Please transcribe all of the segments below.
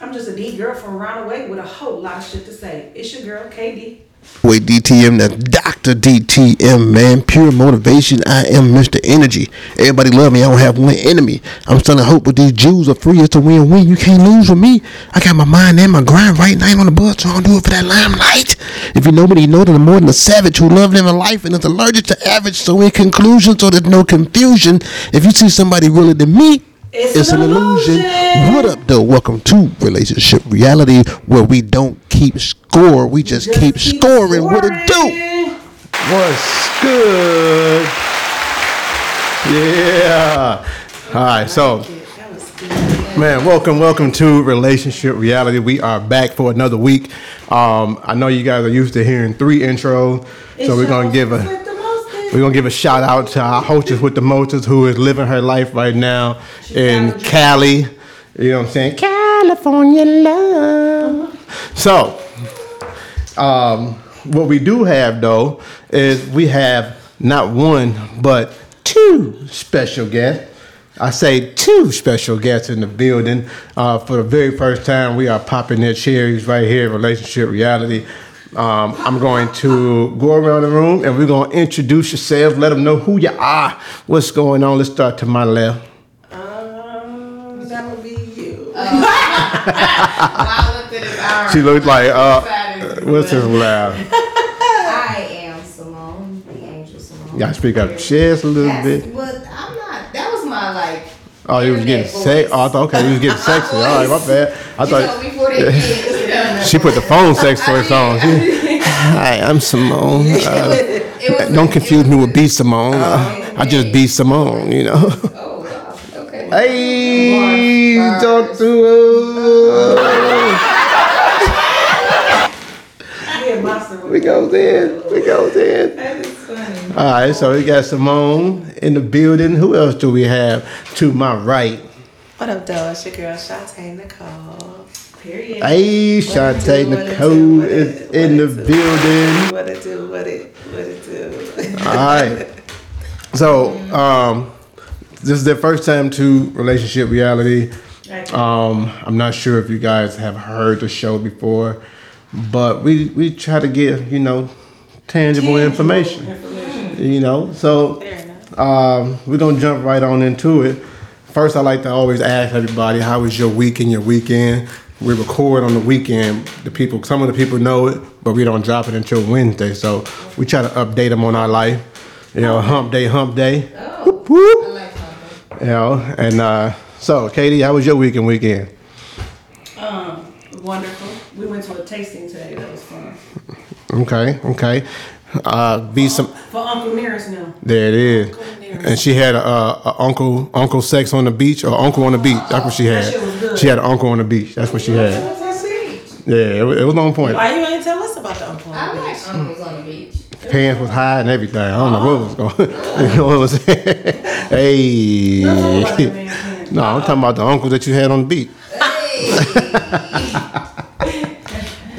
I'm just a D girl from around the way with a whole lot of shit to say. It's your girl, KD. Wait, DTM, that's Dr. DTM, man. Pure motivation. I am Mr. Energy. Everybody love me. I don't have one enemy. I'm selling hope with these Jews are free. It's a win-win. You can't lose with me. I got my mind and my grind right now on the bus, so I don't do it for that limelight. If you know me, you know that I'm more than a savage who love living life and is allergic to average. So in conclusion, so there's no confusion, if you see somebody realer than me, It's it's, an an illusion. illusion. What up, though? Welcome to Relationship Reality, where we don't keep score, we just, Just keep, scoring. What it do? What's good? Yeah. All right, so That was good. man, welcome, welcome to Relationship Reality. We are back for another week. Um, I know you guys are used to hearing three intros, so we're gonna give a With the most we're gonna give a shout out to our hostess with the motors who is living her life right now in Cali. You know what I'm saying? California love. So, um, what we do have though is we have not one but two special guests. I say two special guests in the building. Uh, for the very first time, we are popping their cherries right here, relationship reality. Um, I'm going to go around the room and we're going to introduce yourself, let them know who you are, what's going on. Let's start to my left. Um, that would be you. I looked at his arm. She looked like, uh, what's his loud? I am Simone, the angel Simone. You gotta speak up just a little That's bit. what I'm not. That was my like. Oh, you was getting sexy. Oh, I thought okay, you was getting sexy. All right, my bad. I You know, thought before they did, she put the phone sex voice on. She, Hi, I'm Simone. Uh, It was, don't confuse me with B Simone. Uh, I just be Simone, you know. Oh, wow. Okay. Hey, Bars, talk to us. Yeah, monster. We go in. We go in. That is funny. All right, so we got Simone in the building. Who else do we have to my right? What up, though? It's your girl Shantae Nicole. Period. Hey, Shantae do, what it Nicole is in the building. What it do? What it? What it do? All right. So, um, this is their first time to relationship reality. Um, I'm not sure if you guys have heard the show before, but we we try to get you know tangible, information. information. You know, so um, we're gonna jump right on into it. First, I like to always ask everybody, "How was your week and your weekend?" We record on the weekend. The people, some of the people know it, but we don't drop it until Wednesday. So we try to update them on our life. You know, hump day, hump day. Whoop, whoop. I like something. You know, and uh, so Katie, how was your weekend? weekend? Um, wonderful. We went to a tasting today. That was fun. Okay, okay. Uh, be some. For Uncle Nearest now. There it is. And she had a, a uncle uncle sex on the beach or uncle on the beach. That's what she That had. shit was good. She had an uncle on the beach. That's what she had. Yeah, it, was- it was on point. Why you ain't tell us about the uncle? I like uncles on the beach. Pants was high and everything. I don't know what was going. you know what I'm saying? Hey. no, I'm talking about the uncle that you had on the beach. Hey.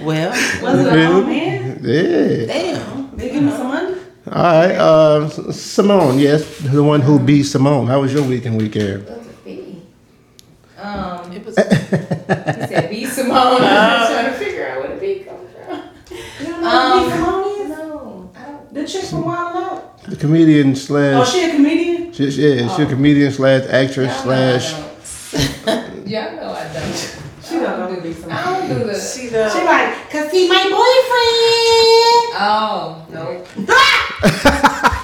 Well, Was it a old man? Yeah. damn. They give me some money? All right. Uh, Simone, yes, the one who beat Simone. How was your week and weekend? What's a B? Um, It was. he said "Be Simone. I was trying to figure out where the B comes from. You don't know who Um, Big Simone is? No, I don't. The chick from Wild 'N Out? The comedian slash. Oh, slash. she a comedian? she, yeah, she's a comedian slash actress Y'all know I slash. don't. Know I don't. She don't do B Simone. I don't do the. She the. She like, cause he my boyfriend. Oh no.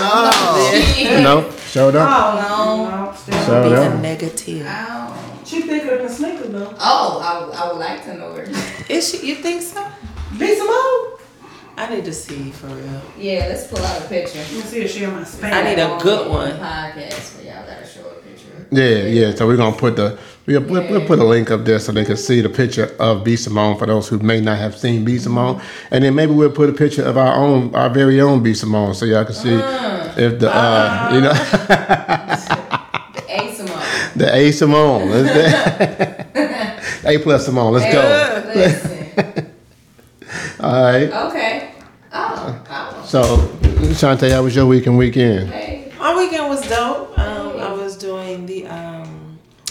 Oh, no, showed up. Oh, no. No, still. So- Be yeah. a negative. Oh. She thicker than Snickers though. Oh, I, would- I would like to know her. Is she? You think so? B Simone? I need to see for real. Yeah, let's pull out a picture. Let me see if she on my spam. I need a good one. Podcast, but y'all gotta show a picture. Yeah, yeah. So we're gonna put the we'll, we'll, we'll put a link up there so they can see the picture of B Simone for those who may not have seen B mm-hmm. Simone, and then maybe we'll put a picture of our own, our very own B Simone, so y'all can see ah. if the uh, ah. you know the A Simone. the A Simone, Let's do- A plus Simone. Let's go. Listen. All right. Okay. Oh, oh. So, Shantae, how was your week and weekend? Hey. My weekend was dope.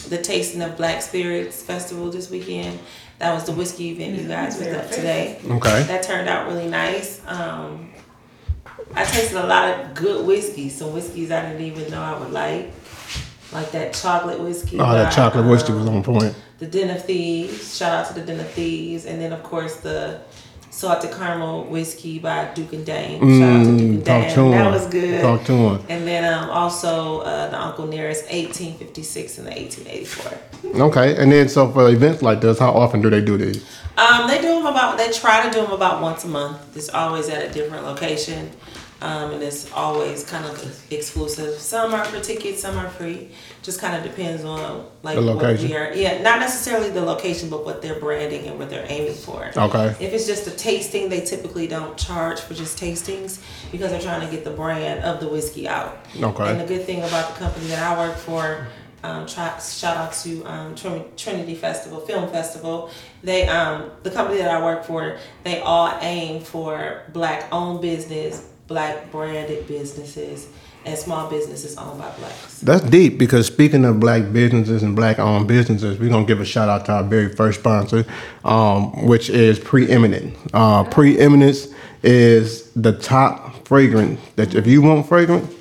The um, Tasting of Black Spirits Festival this weekend. That was the whiskey event you guys was at today. Okay. That turned out really nice. Um, I tasted a lot of good whiskey, some whiskeys I didn't even know I would like, like that chocolate whiskey. Oh, that by, chocolate whiskey was um, on point. the Den of Thieves. Shout out to the Den of Thieves, and then of course the salted caramel whiskey by Duke and Dane. Shout out to Duke and Mm, Dane. to. That was good. Talk to him. And then um, also uh, the Uncle Nearest 1856 and the 1884. Okay, and then so for events like this, how often do they do these? Um, they do them about. They try to do them about once a month. It's always at a different location, um, and it's always kind of exclusive. Some are for tickets, some are free. Just kind of depends on like The what location. we are. Yeah, not necessarily the location, but what they're branding and what they're aiming for. Okay. If it's just a tasting, they typically don't charge for just tastings because they're trying to get the brand of the whiskey out. Okay. And the good thing about the company that I work for, um, try, shout out to um, Trin- Trinity Festival, Film Festival. They, um, the company that I work for, they all aim for black-owned business, black branded businesses, and small businesses owned by blacks. That's deep because speaking of black businesses and black owned businesses, we're gonna give a shout out to our very first sponsor, um, which is Preeminent. Uh, Preeminence is the top fragrance that if you want fragrance,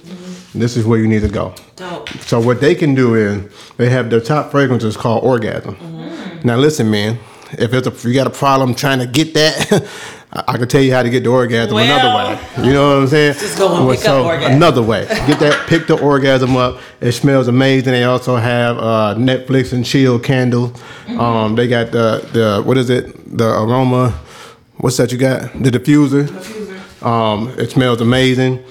this is where you need to go. Dope. So what they can do is they have their top fragrances called Orgasm. Now listen, man, if it's a, if you got a problem trying to get that, I, I can tell you how to get the orgasm Well, another way. You know what I'm saying? just go and Well, pick up orgasm. Another way. Get that, pick the orgasm up. It smells amazing. They also have uh, Netflix and chill candles. Um, they got the the what is it? The aroma. What's that you got? The diffuser. Diffuser. Um, it smells amazing.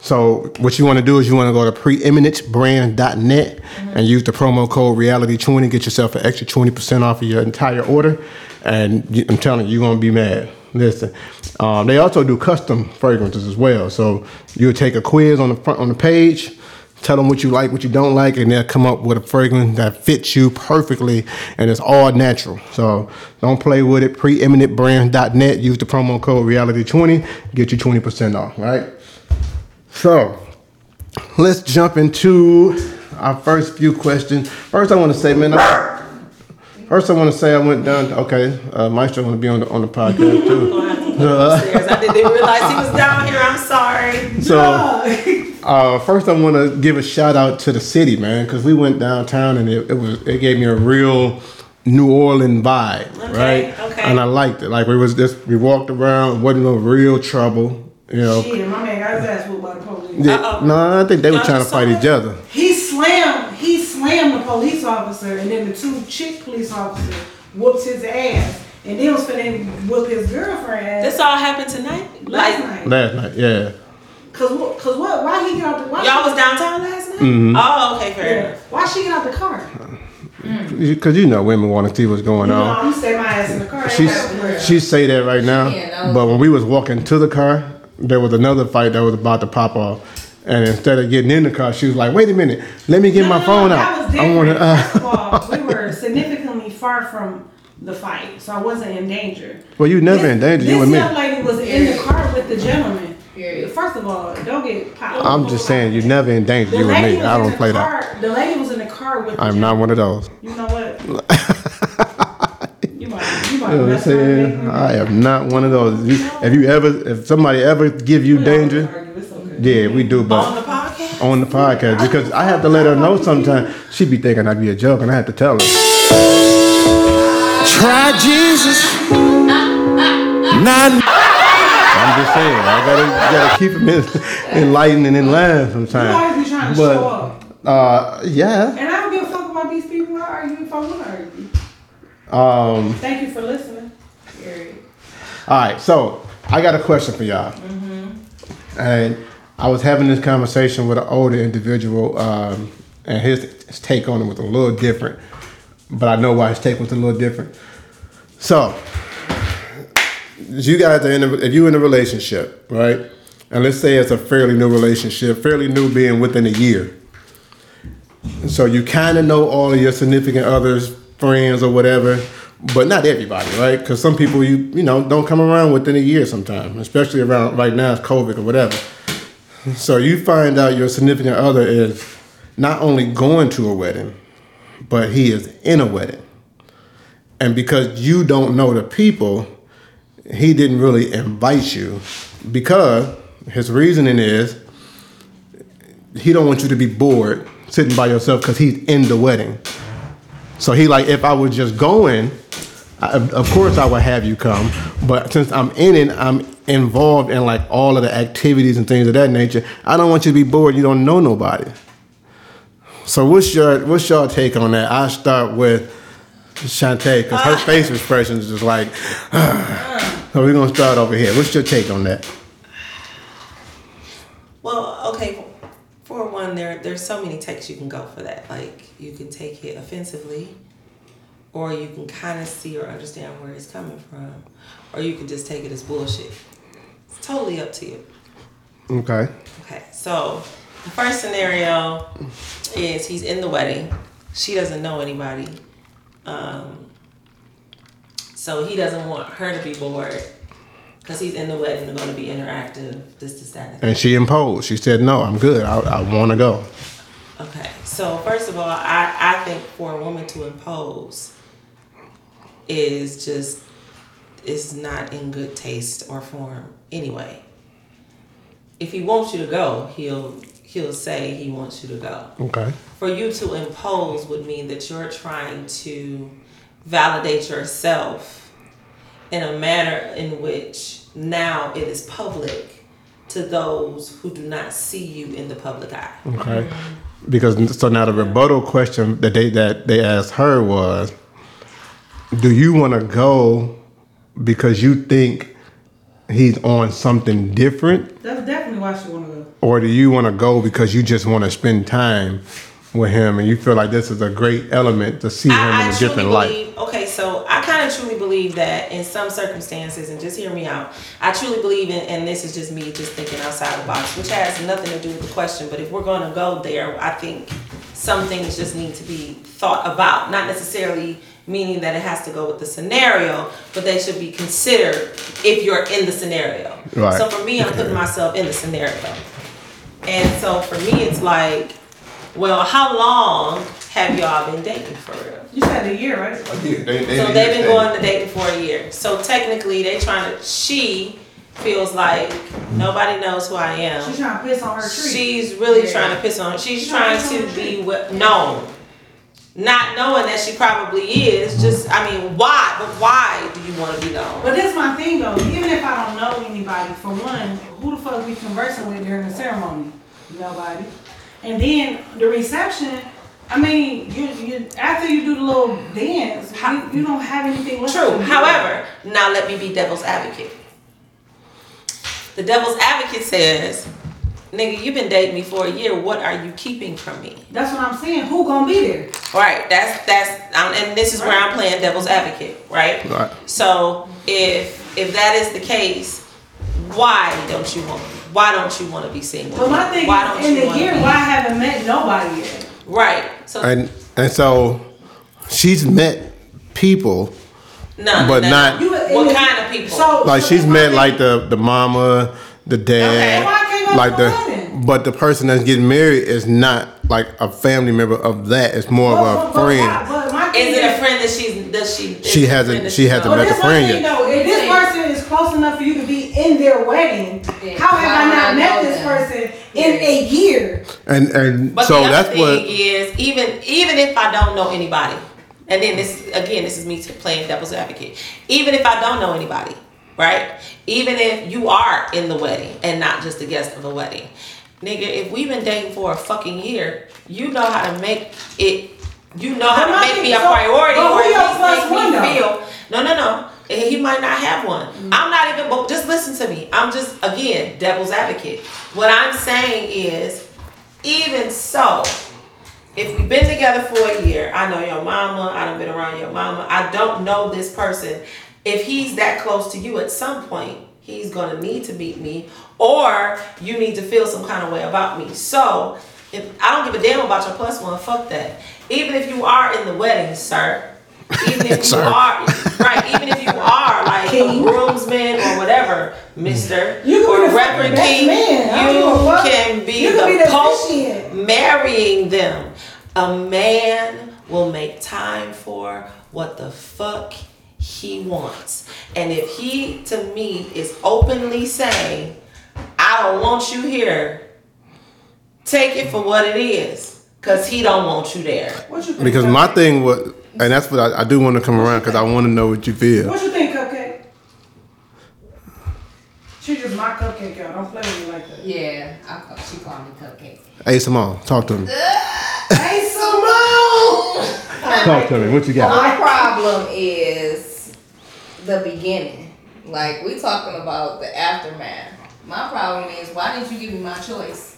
So what you want to do is you want to go to preeminencebrand.net and use the promo code reality20 get yourself an extra 20% off of your entire order and i'm telling you you're going to be mad listen um, they also do custom fragrances as well so you'll take a quiz on the front on the page tell them what you like what you don't like and they'll come up with a fragrance that fits you perfectly and it's all natural so don't play with it preeminentbrand.net use the promo code reality20 get you 20% off right so let's jump into our first few questions. First, I want to say, man. I, first, I want to say I went down. Okay, uh, Maestro want to be on the on the podcast too. Gonna have to put him upstairs. I didn't realize he was down here. I'm sorry. So, uh, first, I want to give a shout out to the city, man, because we went downtown and it, it was it gave me a real New Orleans vibe, Okay, right? okay. And I liked it. Like we was just we walked around, wasn't no real trouble, you know. Shit, my man got his ass whooped by the police. Yeah, Uh-oh. no, I think they were Y'all trying to fight that? each other. He slammed, he slammed the police officer, and then the two chick police officers whooped his ass, and then was finna whoop his girlfriend ass This all happened tonight. last Like night. Last night, yeah. Cause what? Cause what? Why he get out the? Why y'all was downtown last night. Mm-hmm. Oh, okay, fair Yeah. enough. Why she get out the car? Because you know women want to see what's going No, on. I'm stay my ass in the car. She's everywhere. she say that right now, Yeah, no. but when we was walking to the car, there was another fight that was about to pop off, and instead of getting in the car, she was like, "Wait a minute, let me get No, my no, phone that out. was I want different. to." First of Uh, all, we were significantly far from the fight, so I wasn't in danger. well, you never This- in danger. This You and me. young lady was in the car with the gentleman. Period. First of all, don't get popped. I'm just saying, you're never in danger. The You and me. I don't the play that. The lady was in the car with. the I'm not one of those. You know what? you might. You might You know what I'm mess around and saying? I am not one of those. If you, if you ever, if somebody ever give you me- We don't danger, argue, it's okay. Yeah, we do, but. On the podcast. on the podcast because I have to let her know sometimes. She be thinking I'd be a joke, and I have to tell her. Try Jesus. Not. I'm just saying. I gotta gotta keep him in, enlightened and in line You sometimes. always be trying to But- show up. Uh, yeah. And I don't give a fuck about these people. I argue if I want to argue. Um. Thank you for listening. Period. All right. So I got a question for y'all. And I was having this conversation with an older individual, um, and his, his take on it was a little different. But I know why his take was a little different. So, you guys are in a, if you're in a relationship, right? And let's say it's a fairly new relationship, fairly new being within a year. So you kind of know all of your significant others, friends or whatever, but not everybody, right? Because some people you you know don't come around within a year sometimes, especially around right now it's COVID or whatever. So you find out your significant other is not only going to a wedding, but he is in a wedding. And because you don't know the people, he didn't really invite you because his reasoning is he don't want you to be bored sitting by yourself because he's in the wedding. So he like, if I was just going, I, of course I would have you come. But since I'm in it, I'm involved in like all of the activities and things of that nature. I don't want you to be bored. You don't know nobody. So what's your what's your take on that? I start with Shantae because her ah. face expression is just like. so we're gonna start over here. What's your take on that? Well, okay. For one, there there's so many takes you can go for that. Like you can take it offensively, or you can kind of see or understand where it's coming from, or you can just take it as bullshit. It's totally up to you. Okay. Okay, so the first scenario is he's in the wedding. She doesn't know anybody. Um, so he doesn't want her to be bored because he's in the wedding. They're going to be interactive. This, this, that. and And she imposed. She said, "No, I'm good. I, I want to go." Okay, so first of all, I, I think for a woman to impose is just is not in good taste or form anyway. If he wants you to go, he'll he'll say he wants you to go. Okay. For you to impose would mean that you're trying to validate yourself in a manner in which now it is public to those who do not see you in the public eye. Okay. Because so now the rebuttal question that they that they asked her was, "Do you want to go because you think he's on something different, That's definitely why she wanna go. or do you want to go because you just want to spend time with him and you feel like this is a great element to see him I, in I a truly different light?" Okay, so I kind of truly believe that in some circumstances, and just hear me out. I truly believe in, and this is just me just thinking outside the box, which has nothing to do with the question. But if we're going to go there, I think some things just need to be thought about, not necessarily meaning that it has to go with the scenario, but they should be considered if you're in the scenario. Right. So for me, I'm putting myself in the scenario. And so for me, it's like, well, how long have y'all been dating for real? You said a year, right? So they've been going to dating for a year. So technically, they trying to. She feels like nobody knows who I am. She's trying to piss on her tree. She's really Yeah. trying to piss on. She's She's trying trying to to be her what known, not knowing that she probably is. Just I mean, why? But why do you want to be known? But that's my thing though. Even if I don't know anybody, for one, who the fuck we conversing with during the ceremony? Nobody. And then the reception. I mean, you, you after you do the little dance, you, you don't have anything left. True. However, now let me be devil's advocate. The devil's advocate says, "Nigga, you've been dating me for a year. What are you keeping from me?" that's what I'm saying. Who gonna be there? Right. That's that's um, and this is where I'm playing devil's advocate, right? Right. So if if that is the case, why don't you want? Why don't you want to be single? But my thing why is, in the year, why I haven't met nobody yet? Right. So And and so she's met people none. but none. not- You, What kind of people? So like so she's met like the the mama, the dad, Okay. Why can't I like the wedding? but the person that's getting married is not like a family member of that. It's more But- of a but why- friend. but my thing is it a friend that she's does she? She it a hasn't- she hasn't known? met But the friend yet. though, if this person is close enough for you to be in their wedding, Yeah. how have I How not met this them? person in a year? And and But so the other that's thing what is even even if I don't know anybody, and then this again, this is me playing devil's advocate. Even if I don't know anybody, right? Even if you are in the wedding and not just a guest of a wedding, nigga, if we've been dating for a fucking year, you know how to make it. You know how to make me a priority, or at least make me feel. No, no, no. He might not have one. I'm not even. But just listen to me. I'm just again devil's advocate. What I'm saying is, even so, if we've been together for a year, I know your mama, I done been around your mama, I don't know this person. If he's that close to you at some point, he's gonna need to meet me, or you need to feel some kind of way about me. So if I don't give a damn about your plus one, fuck that. Even if you are in the wedding, sir. Even if you are right, even if you are like King. a groomsman or whatever, Mister You can or be the Reverend King, man. You a fuck. can be You the can be the Pope officiant. marrying them. A man will make time for what the fuck he wants. And if he, to me, is openly saying, I don't want you here, take it for what it is. Cause he don't want you there. What you think? Because my thing was, and that's what I, I do want to come around because I want to know what you feel. What you think, Cupcake? She just my cupcake, y'all. Don't play with me like that. Yeah, I call, she called me cupcake. Hey, Simone, talk to me. Hey, Simone! Talk to me. What you got? My problem is the beginning. Like we talking about the aftermath. My problem is why didn't you give me my choice?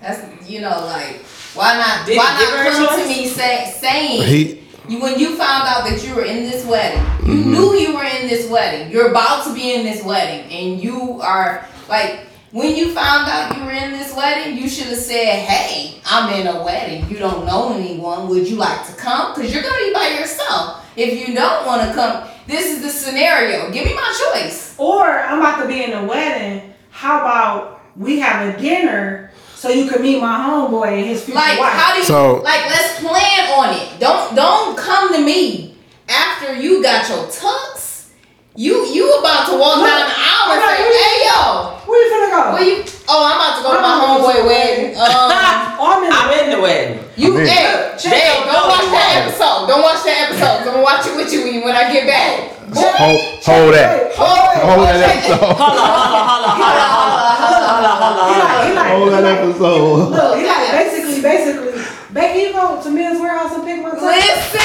That's you know like why not Did why you give her not a come to choice? me say, saying He- you when you found out that you were in this wedding you Mm-hmm. knew you were in this wedding you're about to be in this wedding and you are like when you found out you were in this wedding you should have said hey I'm in a wedding you don't know anyone would you like to come because you're gonna be by yourself if you don't want to come this is the scenario give me my choice Or I'm about to be in a wedding. How about we have a dinner so you can meet my homeboy and his future Like wife? how do you So- like let's plan on it. Don't don't come to me after you got your tux. You you about to walk Look, down the aisle and okay, say, hey yo, Where you finna go? where you oh I'm about to go to my I'm going to homeboy the wedding. wedding. Um oh, I'm in the I'm in the wedding. you I'm in. hey, Check hey, out don't watch the that wedding. episode. Don't watch that episode. I'm gonna watch it with you when, when I get back. Hold, hold that. Hold that episode. Hold on, hold on, hold on, hold on, hold on, hold on, hold on, He hold on. like, he like, Hold he that like, episode. look, he like basically, basically, baby, you go to Men's Wearhouse and pick my tux. Listen,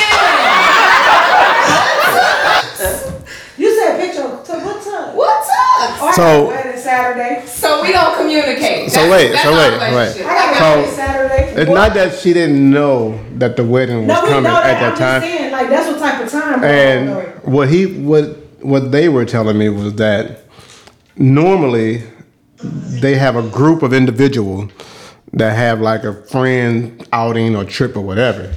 You said picture uh, of to what tux? what's up? Oh, I So- got Saturday. So we don't communicate. So That's- wait, that's so our wait. I got a So- wedding Saturday. It's not that she didn't know that the wedding was no, coming that. at I'm that just time. saying, like that's what type of time. And what he what what they were telling me was that normally they have a group of individuals that have like a friend outing or trip or whatever.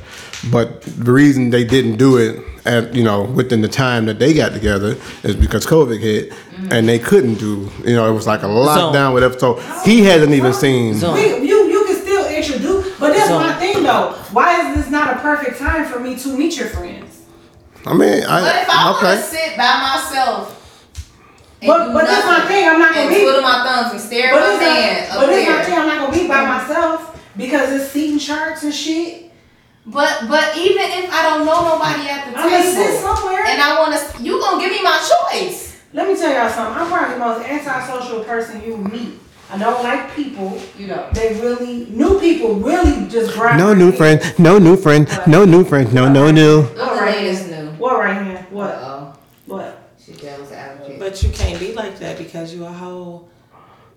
But the reason they didn't do it at you know within the time that they got together is because COVID hit and they couldn't do you know it was like a lockdown whatever. So he hasn't even seen. Zoom. We, you you can still introduce, but that's So- my thing though. Why is this not a perfect time for me to meet your friends? I mean, I, But if I want okay. to sit by myself, But- but that's my thing, I'm not gonna and be- twiddle my thumbs and stare But at my it's man not, up but it's my thing. I'm not gonna be by myself because it's seating charts and shit. But but even if I don't know nobody at the I'm gonna sit table, somewhere. and I want to, you gonna give me my choice. Let me tell y'all something. I'm probably the most antisocial person you meet. I don't like people. You know. They really new people really just grind. No new friend. No new friend. No new friend. No no new. I'm the right latest new. What right here? What? Uh-oh. What? She devil's advocate. But you can't be like that because you're a whole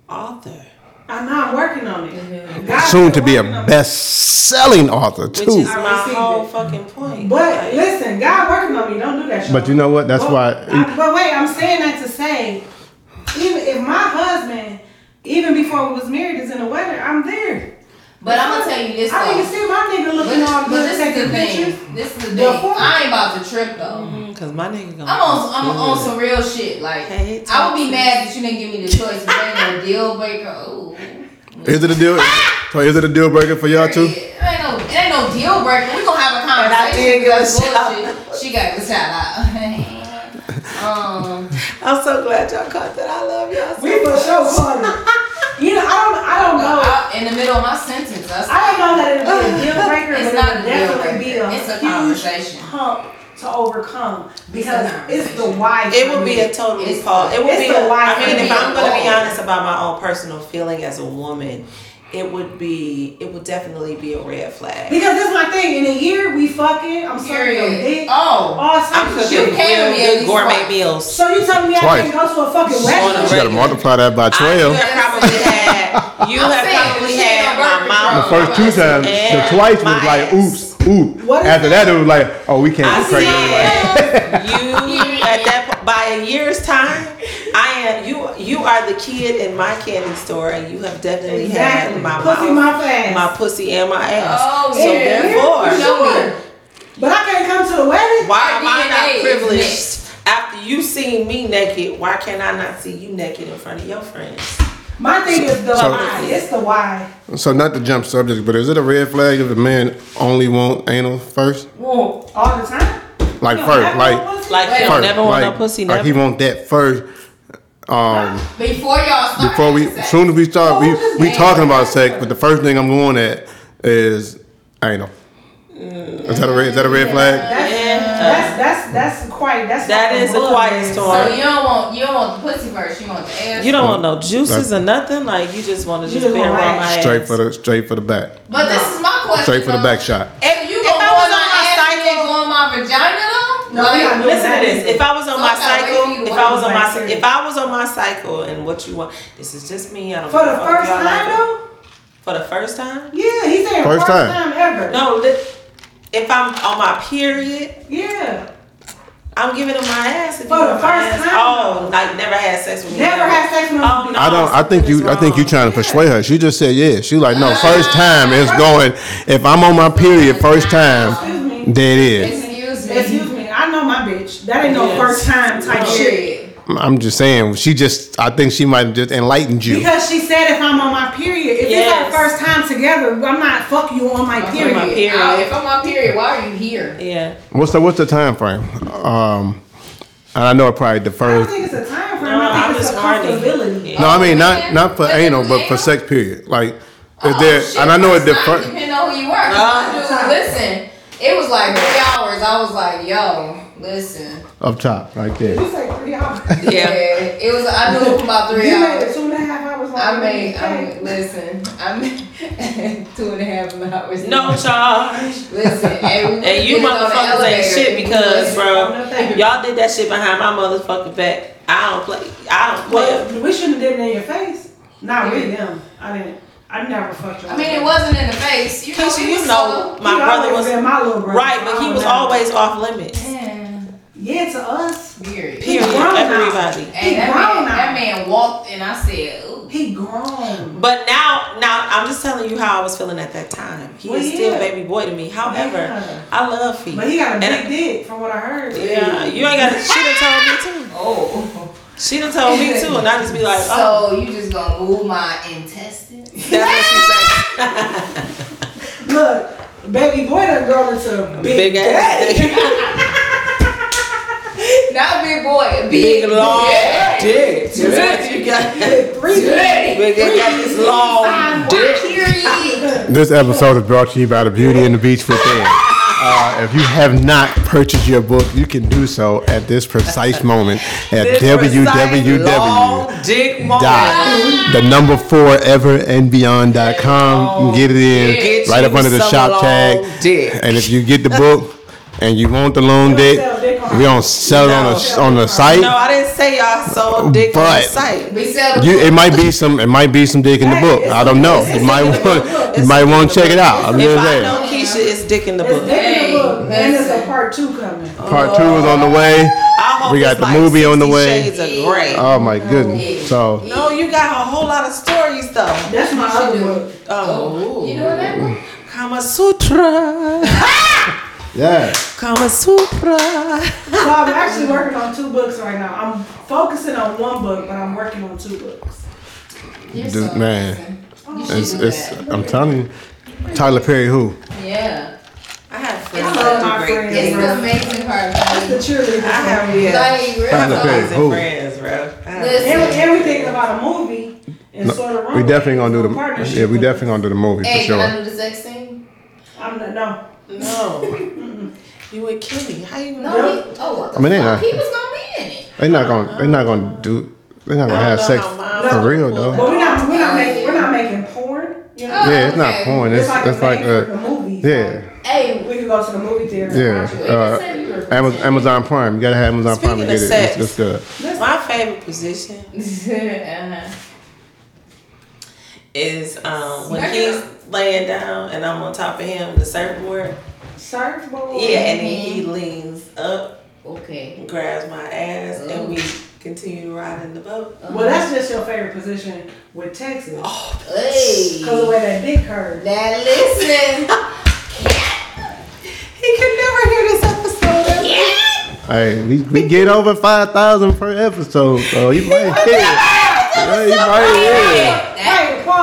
author. I know I'm working on it. Mm-hmm. God Soon to be a working on it. best-selling author Which too. is my whole fucking point. But listen, God working on me. Don't do that. Sean. But you know what? That's Well, why. I- but wait, I'm saying that to say, even if my husband, even before we was married, is in a wedding, I'm there. But I'm gonna tell you this I though. need to see my nigga looking But, all but good, this is the taking thing. pictures. This is the The thing. I ain't about to trip though. Cause my nigga gonna. I'm on I'm on some real shit. Like Hey, I would be mad that you didn't give me the choice. If there ain't no deal breaker. Ooh. Is it a deal? So is it a deal breaker for y'all too? It ain't no, it ain't no deal breaker. We gonna have a And I conversation. did give a shout bullshit. She got the shout out. um, I'm so glad y'all caught that. I love y'all. So We for much. sure caught it. You know, I don't, I don't know. I, in the middle of my sentence, that's I don't know that it'll be a deal breaker, It's but not it'll a deal definitely be breaker. a It's a huge conversation. hump to overcome because It's it's the conversation. why. It for would be a total It's- pause. It would it's be. the A, why I mean, if. I'm going to be honest about my own personal feeling as a woman, it would be. It would definitely be a red flag. because that's my thing. In a year, we fucking. I'm sucking your Period. dick. Oh, All types I'm of cooking shit. You came to real me at good gourmet twice. meals. So you telling me I Twice. can't go to a fucking On a wedding? You gotta multiply that by I, you have probably had. You have saying, probably had my mom. The first two times, the twice was my like, oops, oops. What is After that, it was like, oh, we can't I be pregnant. Like, You at that po- by a year's time, I am you. You are the kid in my candy store, and you have definitely Exactly. had my Pussy, mouth, mouth, ass. my pussy, and my ass. Oh, so yeah. therefore, You know me. But I can't come to the wedding. why am I not privileged? After you seen me naked, why can't I not see you naked in front of your friends? My thing is the So- why. It's the why. So not to jump subject, but is it a red flag if a man only want anal first? Well, all the time. Like You don't first, have like? Like he'll first, never want like, no pussy. like he want that first. Um, Before y'all start. before we, having sex. soon as we start, we Oh, we just talking about sex, but the first thing I'm going at is anal. Is that a red? Is that a red flag? That's, Yeah. that's that's that's quite. That's That like is a blood quiet red. storm. So you don't want you don't want the pussy first. You want the ass. You don't want no juices or nothing. Like you just want to just just be around want my Straight ass. for the straight for the back. But this is my question. Straight for the back shot. If you If gonna I go was on on my my ass and cycle- go on my vagina though? No, like, we gotta Listen to this. If I was on my So I gotta wait cycle, for you to if I was on my, my if I was on my cycle, and what you want, this is just me. I don't For the fuck first if y'all like time though. For the first time? Yeah, he's saying First first, time. time. ever. No, if I'm on my period, Yeah. I'm giving him my ass. If For you the first ass. time? Oh, like never had sex with me. Never had sex with Oh, him. no. I don't. I think you. I think you trying to persuade her. She just said yeah. She like no. Ah, first time is going. If I'm on my period, first time, Excuse me. there it is. Excuse me. Excuse me. I know my bitch. That ain't no Yes. first time type shit. I'm just saying. She just. I think she might have just enlightened you. Because she said if I'm on my period, if Yes. it's our first time together, I'm not fuck you on my Period. period. my period. Uh, if I'm on period, why are you here? Yeah. What's the What's the time frame? Um, and I know it probably defers. I don't think it's a time frame. No, I I'm think it's just a comfortability. Yeah. No, I mean not not for But anal, but for sex period. Like, is Oh, there? shit, And I know it first time, differs. Depending on who you were. Uh, Dude, listen, it was like three hours. I was like, yo, listen. Up top, right there. You say three hours. Yeah. it was. I knew it was about three You made it hours. two and a half hours. I long. made. I Okay. mean, listen. I made two and a half hours. No charge. Listen, and, we And you getting on motherfuckers ain't shit because, bro, y'all did that shit behind my motherfucking back. I don't play. I don't play. Well, we shouldn't have did it in your face. Not with them. I didn't. I never fucked you. I mean, it wasn't in the face. You know, Cause you know, solo. my brother was been my little brother. right, but he was always off limits. Man, Yeah, to us. weird. He Period. grown now. Everybody. And that grown man, now. that man walked, and I said, "Ooh." He grown. But now, now I'm just telling you how I was feeling at that time. He Well, is still yeah. baby boy to me. However, Yeah. I love feet. But he got a big And- dick, from what I heard. Yeah, you ain't got. to She done told me too. Oh. She done told me too, and I just be like, oh, So you just gonna move my intestines? that's what she said. Look, baby boy done grown into a big, Big ass, daddy. Not big boy, big big, long yeah. dick. That's what you got. Three Big ass got this long dick. Period. This episode is brought to you by the Beauty and the Beach Within. Uh, if you have not purchased your book, you can do so at this precise moment at This precise www. long dick moment. dot the number four ever and beyond dot com. Get it in Get right up under the shop tag. dick. And if you get the book and you want the long We dick, don't sell dick on we don't sell it on the on the site. No. I didn't say y'all sold dick on the site. We sell the You, it might be some. It might be some dick in the book. I don't know. You might want. You might want to check it out. I'm If just I saying. know Keisha, it's dick in the It's book. dick in the book, and there's a part two coming. Part two is on the oh. way. We got the like movie on the way. Shades of Grey. Oh my goodness. So no, you got a whole lot of stories though. That's my other do. book. Oh. oh, You know what that? one? Kama Sutra. Ah! Yeah. Kama Sutra. So I'm actually working on two books right now. I'm focusing on one book, but I'm working on two books. You're This so man. amazing. You It's, it's. I'm telling you, Tyler Perry. Who? Yeah. I have I friends love my great friends, It's the amazing part. That's the Like, cheerleader. I have yeah. like real Tyler. Perry. Who? friends, bro. I Listen. And, and we thinking about a movie and sort of We definitely gonna do the. partnership. Yeah, we definitely gonna do the movie for sure. Hey, can I do the sex scene? I'm not, no. No. you with Kenny. How you No, know? he, oh, what the I mean, they fuck? not- He was gonna be in it. They're not gonna. They're not gonna do. They're not gonna have sex know for real though. But we're not, we're not making, we're not making porn. You know? Oh, Yeah, it's not porn. It's like it's a like a movie. yeah Hey, We could go to the movie theater. yeah. Uh, Amazon, Amazon Prime. You gotta have Amazon Prime to get of it. sex. It's, it's good. Listen, My favorite position uh-huh. Is um, when Smack he's it laying down and I'm on top of him, the surfboard. surfboard. Yeah, and then he leans up, okay. grabs my ass, and we continue riding ride in the boat. Well, that's just your favorite position with Texas. Oh, Hey, Because of the way that dick curves. now listen. He could never hear this episode. Yeah. Hey, we, we get over five thousand per episode, so you might hear. it. Yeah, he might, yeah.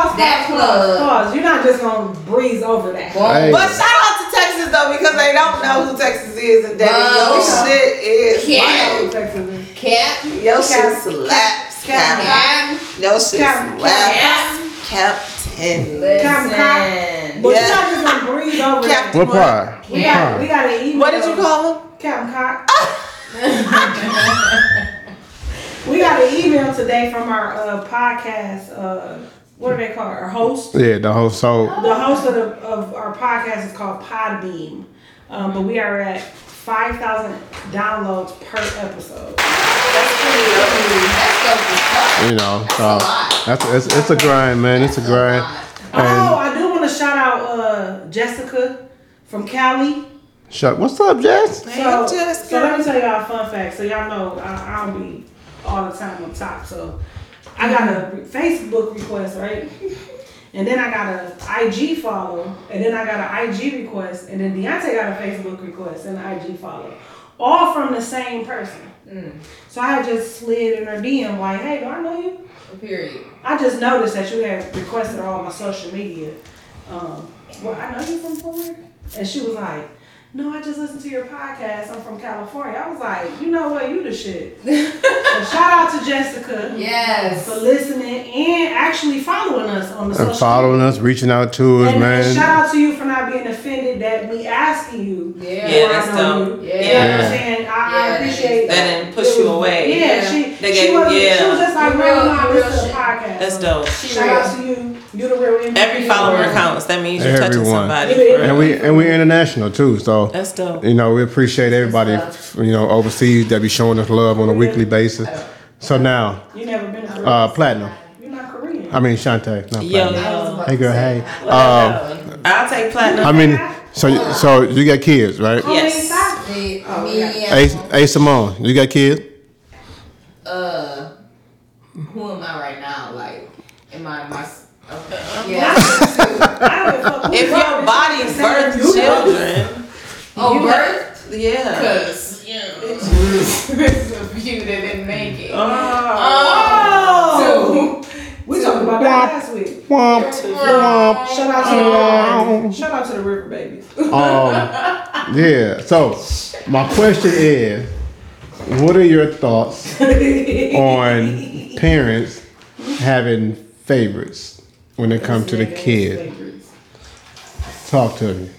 Hey, pause, that pause, pause, plug. pause. You're not just gonna breeze over that. Hey. But shout out to Texas though because they don't know who Texas is and that Wow. your shit is Yeah. like, Texas. Cap. your shit slaps, Captain. Cap. Your shit Captain. slaps, Captain. Captain But Yeah. you're not just gonna breeze over Captain. What part? that. We got, we got an email. What did you call him? Captain Cock. we got an email today from our uh, podcast. Uh, what are they called? Our host. Yeah, the whole so The host of, the, of our podcast is called Podbean, um, but we are at five thousand downloads per episode. That's dope as fuck. you know, That's so a lot. that's it's, it's a grind, man. It's a grind. Oh, I do want to shout out uh, Jessica from Cali. shut. What's up, Jess? Hey, So, Jessica. so let me tell y'all a fun fact. So y'all know I, I don't be all the time on top. So I got a Facebook request, right? And then I got a IG follow, and then I got an IG request, and then Deontay got a Facebook request and an IG follow, all from the same person. So I just slid in her DM like, "Hey, do I know you?" Period. I just noticed that you had requested all my social media. Um, well, I know you from somewhere, and she was like, "No, I just listened to your podcast. I'm from California." I was like, "You know what? You the shit." so shout out to Jessica Yes. for listening and actually following us on the social. And following us, reaching out to us, And, and shout out to you for not being offended that me asking you. Yeah. Yeah, that's dumb. Yeah. You know what I'm saying? I, I appreciate That didn't push It you away. Yeah, Yeah. she, They she, gave- was, she yeah. was just like, You real, real- not real to the shit. podcast. That's dope. She Shout real. out to you. You the real MVP. Every follower Yeah. counts. That means you're touching somebody. Yeah. And we and we international too. So That's dope. you know we appreciate everybody you know overseas that be showing us love on a weekly basis. So now, You never been uh, platinum. You're not Korean. I mean Shantae, not Yo, platinum. yo. Hey girl, hey. Um, I'll take platinum. I mean, so so you got kids, right? Yes. sides? Me, Oh, me. Hey, hey Simone, you got kids? uh, who am I right now? Like, am I my? Okay. I Yeah. don't give a fuck who If your this body nigga, births you know. children, oh, you birth. yeah. Cause you know, it's a few that didn't make it. Oh! So, We talked about that last week. Womp, womp. Shout out to the shout out to the River Babies. Um, yeah. So my question is, what are your thoughts on parents having favorites when it comes to the kid? Talk to me.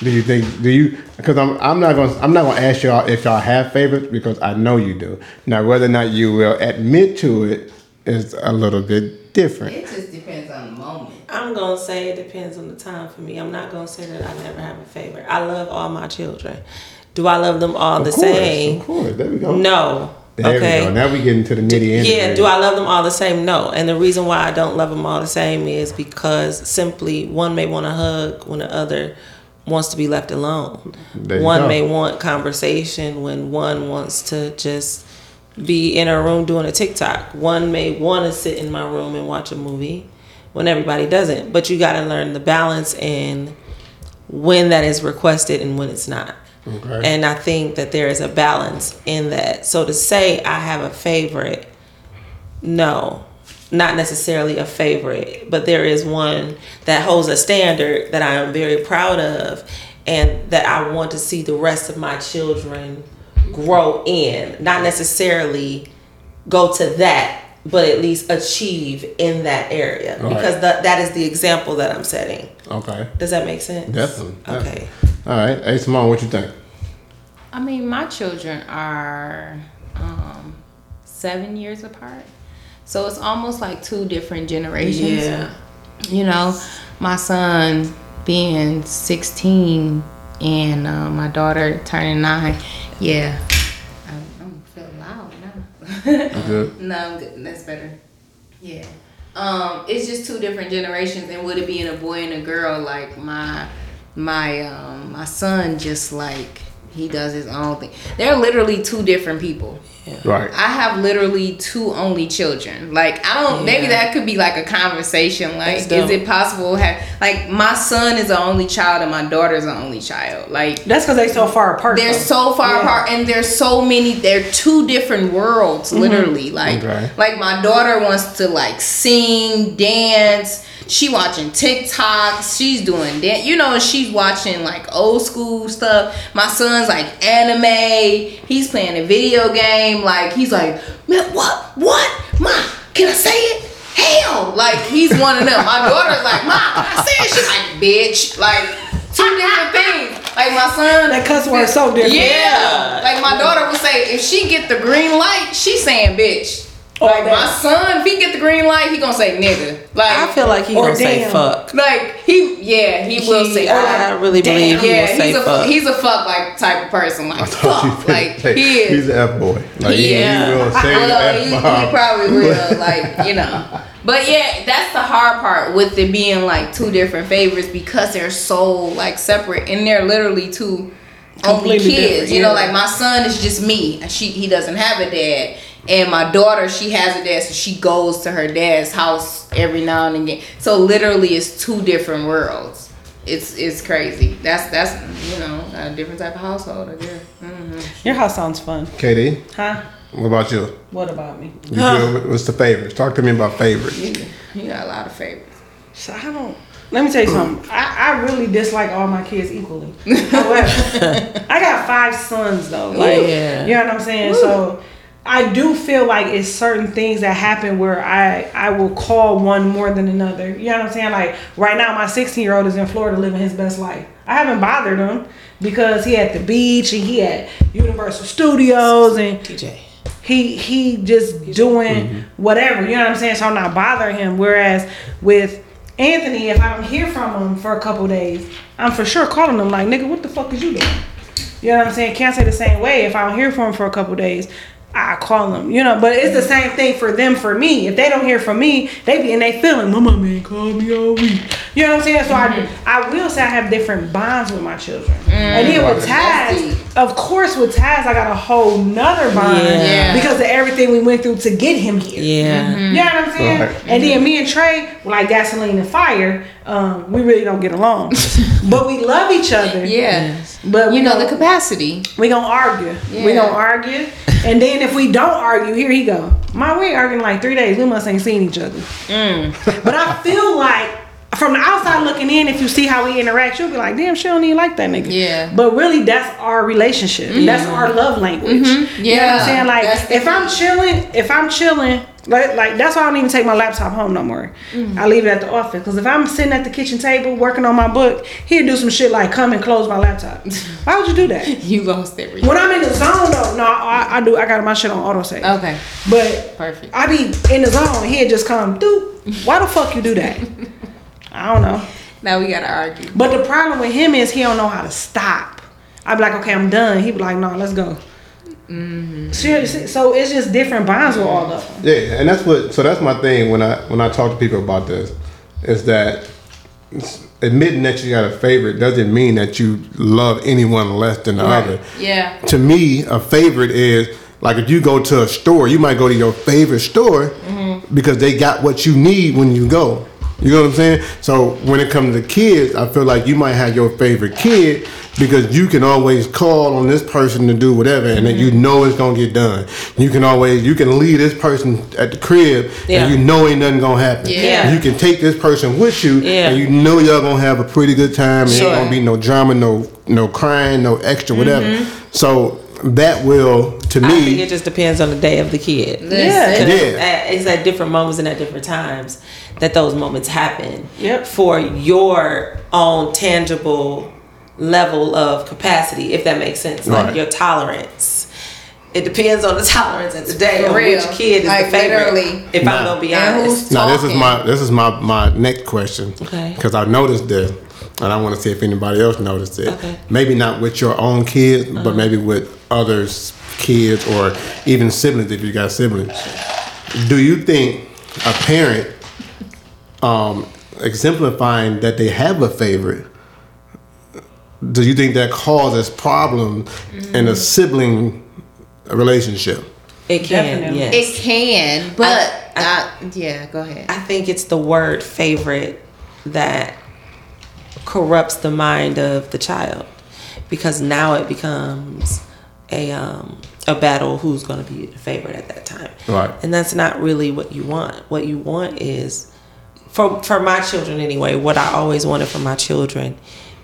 Do you think? Do you? Because I'm. I'm not gonna. I'm not gonna ask y'all if y'all have favorites because I know you do. Now, whether or not you will admit to it is a little bit different. it just depends on the moment. I'm gonna say it depends on the time for me. I'm not gonna say that I never have a favorite. I love all my children. Do I love them all the course, same? Of course. There we go. No. There okay. we go. Now we get into the nitty end. Yeah, do I love them all the same? No. And the reason why I don't love them all the same is because simply one may want to hug when the other wants to be left alone. One go. may want conversation when one wants to just be in a room doing a TikTok. One may want to sit in my room and watch a movie when everybody doesn't. But you got to learn the balance and when that is requested and when it's not. Okay. And I think that there is a balance in that. So to say I have a favorite, no, not necessarily a favorite, but there is one that holds a standard that I am very proud of and that I want to see the rest of my children grow in. Not necessarily go to that, but at least achieve in that area because that that is the example that I'm setting. Okay. Does that make sense? Definitely. Okay. All right. Hey, Simone, what you think? I mean, my children are um, seven years apart. So it's almost like two different generations. Yeah. You know, my son being 16 and uh, my daughter turning nine. Yeah. I'm, I'm feeling loud now. You good? No, I'm good. That's better. Yeah. Um, it's just two different generations, and with it being a boy and a girl, like my my um my son just like he does his own thing. They're literally two different people. Yeah. Right. I have literally two only children. Like I don't. Maybe that could be like a conversation. Like, is it possible? Have like my son is the only child and my daughter's the only child. Like That's because they're so far apart. they're though. so far Yeah. apart and there's so many they're two different worlds literally like Okay. like my daughter wants to like sing dance she watching tiktoks she's doing that. You know she's watching like old school stuff. My son's like anime. He's playing a video game. Like he's like man what? What? Ma can i say it? Hell! Like he's one of them. My daughter's like ma can i say it? She's like bitch. Like two different things. Like my son That cuss word is so different. yeah. Like my daughter would say, if she get the green light, she saying bitch. Or Like my son, if he get the green light, he gonna say nigga. Like I feel like he gonna say fuck. like he yeah, he will He- say I really believe he yeah, will say he's a fuck. he's a fuck like type of person. Like I thought you fuck. said- Like hey, he is. He's an F boy. Like he, Yeah. he will say the Well, F he, he probably will, like you know. But yeah, that's the hard part with it being like two different favorites because they're so like separate and they're literally two only kids. different, You know, yeah. like my son is just me. and She he doesn't have a dad. And my daughter, she has a dad, so she goes to her dad's house every now and again. So literally, it's two different worlds. It's it's crazy. That's that's you know a different type of household. I guess. hmm Your house sounds fun, KD, huh? what about you? What about me? You good with- What's the favorites? Talk to me about favorites. You, you got a lot of favorites. So I don't. Let me tell you something. I, I really dislike all my kids equally. However, I got five sons though. Like, Yeah. you know what I'm saying? So I do feel like it's certain things that happen where I I will call one more than another. You know what I'm saying? Like right now, my 16 year old is in Florida living his best life. I haven't bothered him because he at the beach and he at Universal Studios and TJ. he he just doing Mm-hmm. whatever you know what i'm saying so i'm not bothering him whereas with anthony if i don't hear from him for a couple days i'm for sure calling him like nigga what the fuck is you doing you know what i'm saying can't say the same way if i don't hear from him for a couple days I call them, you know, but it's the same thing for them for me. If they don't hear from me, they be in they feeling, my Mama ain't call me all week. You know what I'm saying? So I mm-hmm. I will say I have different bonds with my children. Mm. And then with Taz, of course with Taz I got a whole nother bond Yeah. Yeah. because of everything we went through to get him here. Yeah. Mm-hmm. You know what I'm saying? Right. And then me and Trey, like gasoline and fire, um, we really don't get along. but we love each other. Yeah. But You know the capacity. we gonna argue. We Yeah. gonna argue. And then if we don't argue, here he go. My we arguing like three days. We must ain't seen each other. Mm. But I feel like from the outside looking in, if you see how we interact, you'll be like, damn, she don't even like that nigga. Yeah. But really, that's our relationship. And That's our love language. Mm-hmm. You know what Yeah. I'm saying? Like, That's if I'm chilling, if I'm chilling, like, like that's why I don't even take my laptop home no more. Mm. I leave it at the office. Because if I'm sitting at the kitchen table working on my book, he'll do some shit like come and close my laptop. Why would you do that? You lost everything. When I'm in the zone though, no, I, I do. I got my shit on auto save. Okay. But Perfect. I be in the zone. He'll just come. Dude, why the fuck you do that? I don't know. Now we gotta argue. But the problem with him is he don't know how to stop. I'd be like, okay, I'm done. He'd be like, no, let's go. Mm-hmm. Seriously, so it's just different bonds with all of them. Yeah, and that's what. So that's my thing when I when I talk to people about this, is that admitting that you got a favorite doesn't mean that you love anyone less than the other. Yeah. To me, a favorite is like if you go to a store, you might go to your favorite store mm-hmm. because they got what you need when you go. You know what I'm saying? So when it comes to kids, I feel like you might have your favorite kid because you can always call on this person to do whatever, and then you mm-hmm. know it's gonna get done. You can always you can leave this person at the crib, Yeah. and you know ain't nothing gonna happen. Yeah. You can take this person with you, Yeah. and you know y'all gonna have a pretty good time. And Sure. ain't gonna be no drama, no no crying, no extra whatever. Mm-hmm. So that will, to I think me, it just depends on the day of the kid. Yeah. 'Cause Yeah. at- It's at different moments and at different times that those moments happen. Yep. For your own tangible level of capacity, if that makes sense. Like Right. your tolerance. It depends on the tolerance at the day For of real. which kid is Like, the favorite. literally. If Nah. I'm gonna be And honest. who's- now this is my this is my my next question. Okay. Because I noticed this, and I want to see if anybody else noticed it. Okay. Maybe not with your own kids, but uh-huh. maybe with others' kids or even siblings if you got siblings. Do you think a parent um, exemplifying that they have a favorite do you think that causes problems in a sibling relationship? It can, Definitely. yes. It can, but I- I, yeah, go ahead. I think it's the word favorite that corrupts the mind of the child because now it becomes a um, a battle who's going to be the favorite at that time. Right. And that's not really what you want. What you want is for for my children anyway, what I always wanted for my children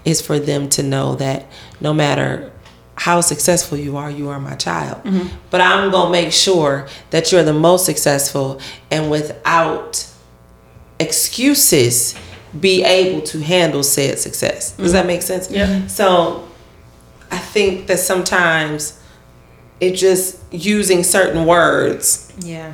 is for them to know that no matter how successful you are, you are my child. But I'm going to make sure that you're the most successful and without excuses be able to handle said success. Does that make sense? Yeah. So I think that sometimes it just using certain words Yeah.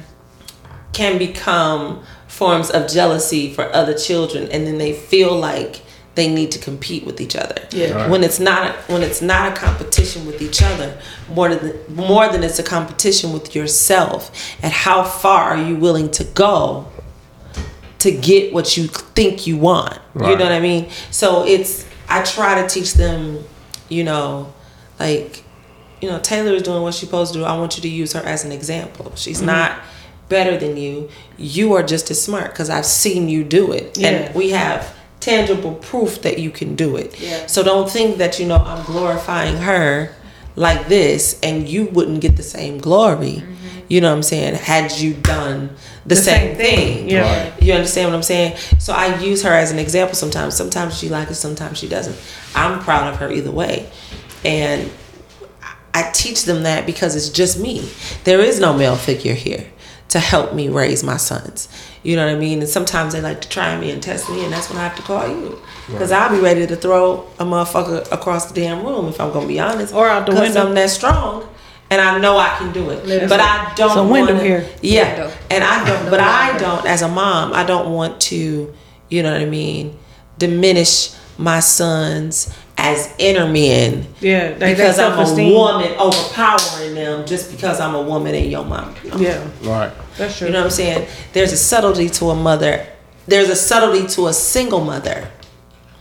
can become forms of jealousy for other children and then they feel like they need to compete with each other. Yeah. Right. When it's not when it's not a competition with each other, more than more than it's a competition with yourself and how far are you willing to go to get what you think you want. You know what I mean? So it's I try to teach them, you know, like you know, Taylor is doing what she's supposed to do. I want you to use her as an example. She's mm-hmm. not better than you. You are just as smart because I've seen you do it. Yeah. And we have tangible proof that you can do it. Yeah. So don't think that, you know, I'm glorifying her like this and you wouldn't get the same glory. Mm-hmm. You know what I'm saying? Had you done the, same, same thing. thing. Yeah. Right. You understand what I'm saying? So I use her as an example sometimes. Sometimes she likes it, sometimes she doesn't. I'm proud of her either way. And I teach them that because it's just me. There is no male figure here to help me raise my sons. You know what I mean? And sometimes they like to try me and test me, and that's when I have to call you. Because I'll be ready to throw a motherfucker across the damn room if I'm going to be honest. Or out the 'Cause window. I'm that strong. And I know I can do it. There's but I don't it's a window wanna- here. Yeah. Window. And I don't, but I don't, as a mom, I don't want to, you know what I mean, diminish my sons as inner men Yeah, they, because they I'm a self-esteem. woman overpowering them just because I'm a woman and your mom. Yeah, Right. that's true. You know what I'm saying? There's a subtlety to a mother. There's a subtlety to a single mother.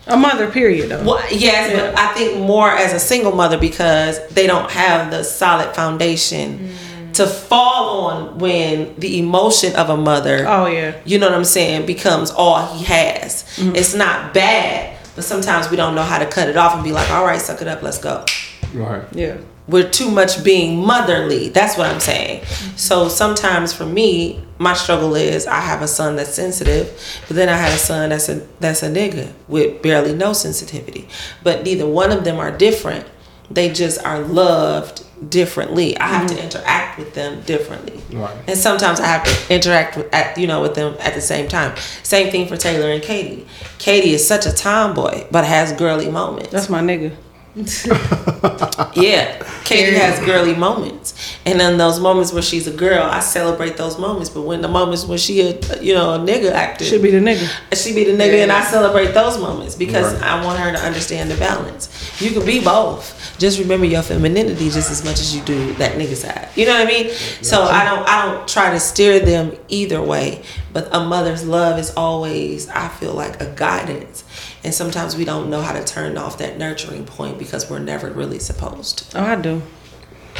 a mother, period. Though. Well, yes, Yeah. but I think more as a single mother because they don't have the solid foundation mm. to fall on when the emotion of a mother Oh yeah, you know what I'm saying, becomes all he has. Mm-hmm. It's not bad, but sometimes we don't know how to cut it off and be like, all right, suck it up, let's go. Right. yeah. We're too much being motherly. That's what I'm saying. So sometimes for me, my struggle is I have a son that's sensitive, but then I have a son that's a that's a nigga with barely no sensitivity. But neither one of them are different. They just are loved differently. I have to mm-hmm. interact with them differently. Right. And sometimes I have to interact with at, you know with them at the same time. Same thing for Taylor and Katie. Katie is such a tomboy, but has girly moments. That's my nigga. Yeah, Katie has girly moments, and then those moments where she's a girl, I celebrate those moments. But when the moments when she a you know a nigga actor, Should be the nigga. she be the nigga, and I celebrate those moments because Right. I want her to understand the balance. You can be both. Just remember your femininity just as much as you do that nigga side. You know what I mean? So I don't I don't try to steer them either way. But a mother's love is always I feel like a guidance. And sometimes we don't know how to turn off that nurturing point because we're never really supposed to. Oh, I do.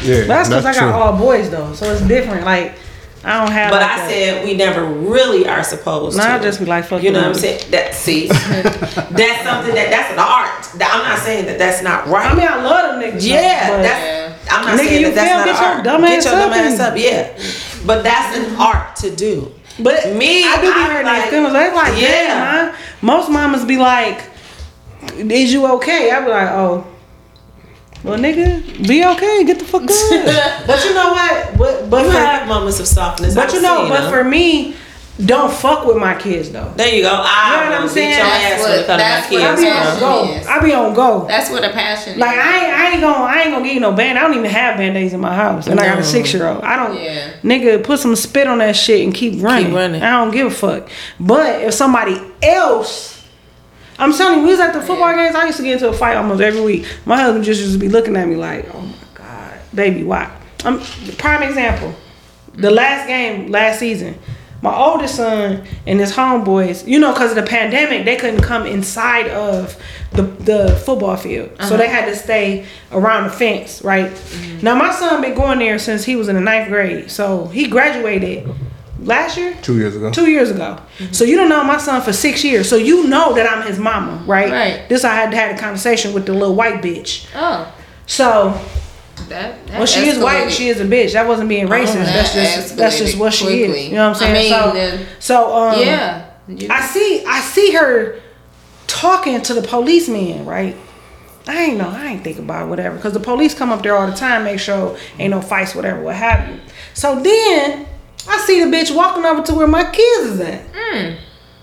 Yeah. But that's because I got true. all boys though, so it's different. Like I don't have. But like I that. said we never really are supposed Nah, to. I just be like, fuck You know what I'm saying? That see, that's something that that's an art. That- I'm not saying that that's not right. I mean, I love them niggas. yeah, but that's. I'm not Nigga, saying you that that's feel? not Get an your art. dumb Get ass your dumb up ass and- up. Yeah, but that's an art to do. But Me, I do be I hurting like- their feelings. They like, Yeah. man. Most mamas be like, "Is you okay?" I be like, "Oh, well, nigga, be okay. Get the fuck up." but you know what? But but You for, have moments of softness. but you know, but them. for me, don't fuck with my kids though. there you go. I You know what I'm saying? That's what- when it comes that's what my I kids. be on go. Yes. I be on go. That's what a passion Like is. I ain't, I ain't gonna I ain't gonna give you no band. I don't even have band aids in my house, and I got a six year old. I don't, Yeah. nigga, put some spit on that shit and keep running. running. I don't give a fuck. But if somebody else, I'm telling you, we was at the football games. I used to get into a fight almost every week. My husband just used to be looking at me like, "Oh my god, baby, why?" I'm prime example. The last game last season, my oldest son and his homeboys, you know, because of the pandemic, they couldn't come inside of the the football field, so they uh-huh. had to stay around the fence, right? Mm-hmm. Now my son been going there since he was in the ninth grade, so he graduated last year. Two years ago. Two years ago. Mm-hmm. So you don't know my son for six years. So you know that I'm his mama, right? Right. This I had had a conversation with the little white bitch. Oh, So that. that well, she is white. She is a bitch. That wasn't being racist. Oh, that's just that's just what she quickly. is. You know what I'm I saying? mean, so the- so um, yeah. You- I see I see her talking to the policeman, right? I ain't know, I ain't think about whatever. Cause the police come up there all the time, make sure ain't no fights, whatever, what have you. So then I see the bitch walking over to where my kids is at.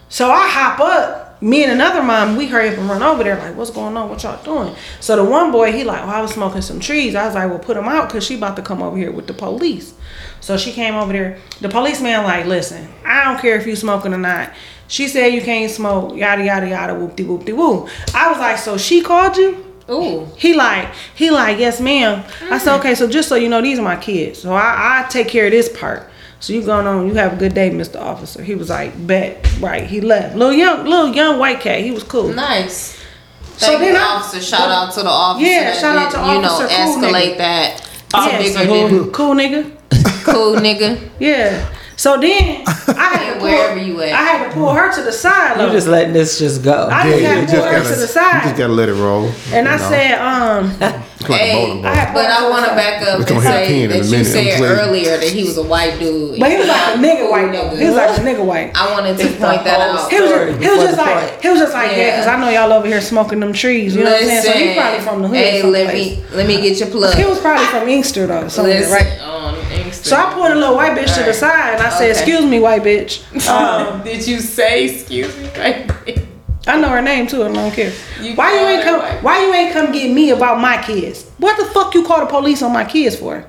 So I hop up. Me and another mom, we hurry up and run over there. Like, what's going on? What y'all doing? So the one boy, he like, well, I was smoking some trees. I was like, well, put him out because she about to come over here with the police. So she came over there. The policeman like, listen, I don't care if you smoking or not. She said you can't smoke. Yada yada yada. Whoop de whoop de woo. I was like, so she called you? Ooh. He like, he like, yes, ma'am. I said, okay, so just so you know, these are my kids. So I, I take care of this part. So you going on, you have a good day, Mr. Officer. He was like, bet, right. He left. Little young, little young white cat. He was cool. Nice. So Thank then you, I- officer. Shout out to the officer. Yeah, shout out did, to you know, officer, cool escalate nigga. that to Yeah, so than cool nigga. cool nigga. Yeah. So then I had to pull, wherever you at. I had to pull her to the side. You though. just letting this just go. I just had to pull her to the side. you just gotta let it roll. and I know? said, um, it's like a bowling ball. I But I want to back up and say Ken in a that you minute. said earlier that he was a white dude. but he was like a nigga white though. Nigga. He was like a nigga white. I wanted to It's point that out. He was, just, he was just like point. he was just like yeah, Yeah. because I know y'all over here smoking them trees. You know what I'm saying? So he probably from the hood. Hey, let me let me get your plug. He was probably from Inkster though, somewhere, Listen, right? On So I pulled a little white bitch to the side and I said, Okay. "Excuse me, white bitch." Um, Did you say excuse me? Right? I know her name too, and I don't care. You why you ain't come? white. Why you ain't come get me about my kids? What the fuck you call the police on my kids for?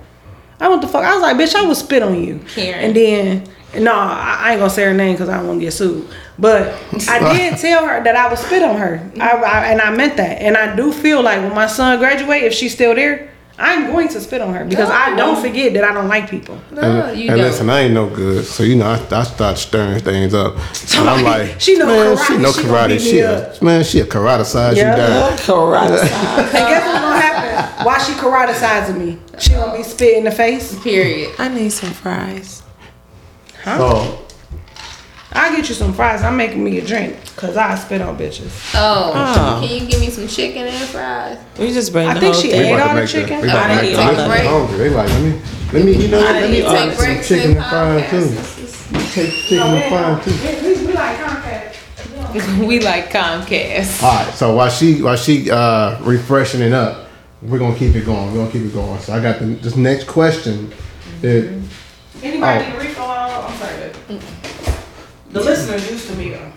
I what the fuck? I was like, bitch, I would spit on you. Karen. And then, no, I, I ain't gonna say her name because I don't want to get sued. But I did tell her that I would spit on her, I, I, and I meant that. And I do feel like when my son graduate, if she's still there, I'm going to spit on her because I don't forget that I don't like people. No, and, you and don't. listen, I ain't no good, so you know I, I start stirring things up. And I'm like, She know man, karate, she know she karate. She a, man, she a karate size. Yeah. You down. Karate. And guess what's gonna happen? Why she karaticizing me? She gonna be spit in the face. Period. I need some fries. Huh? So I'll get you some fries. I'm making me a drink because I spit on bitches. Oh, Oh. can you give me some chicken and fries? We just bring I the think whole she thing. ate all the chicken? We about I to make didn't the eat all chicken hungry. They like, let me, let me, you know, what, let me Take order some breaks chicken and and fries too. podcasts. Take chicken and fries too. We, we, we like Comcast. we like Comcast. All right, so while she while she uh, refreshing it up, we're gonna keep it going. We're gonna keep it going. So I got the, this next question. That Anybody Oh. need a refill? I'm sorry. but- The listeners used to be though.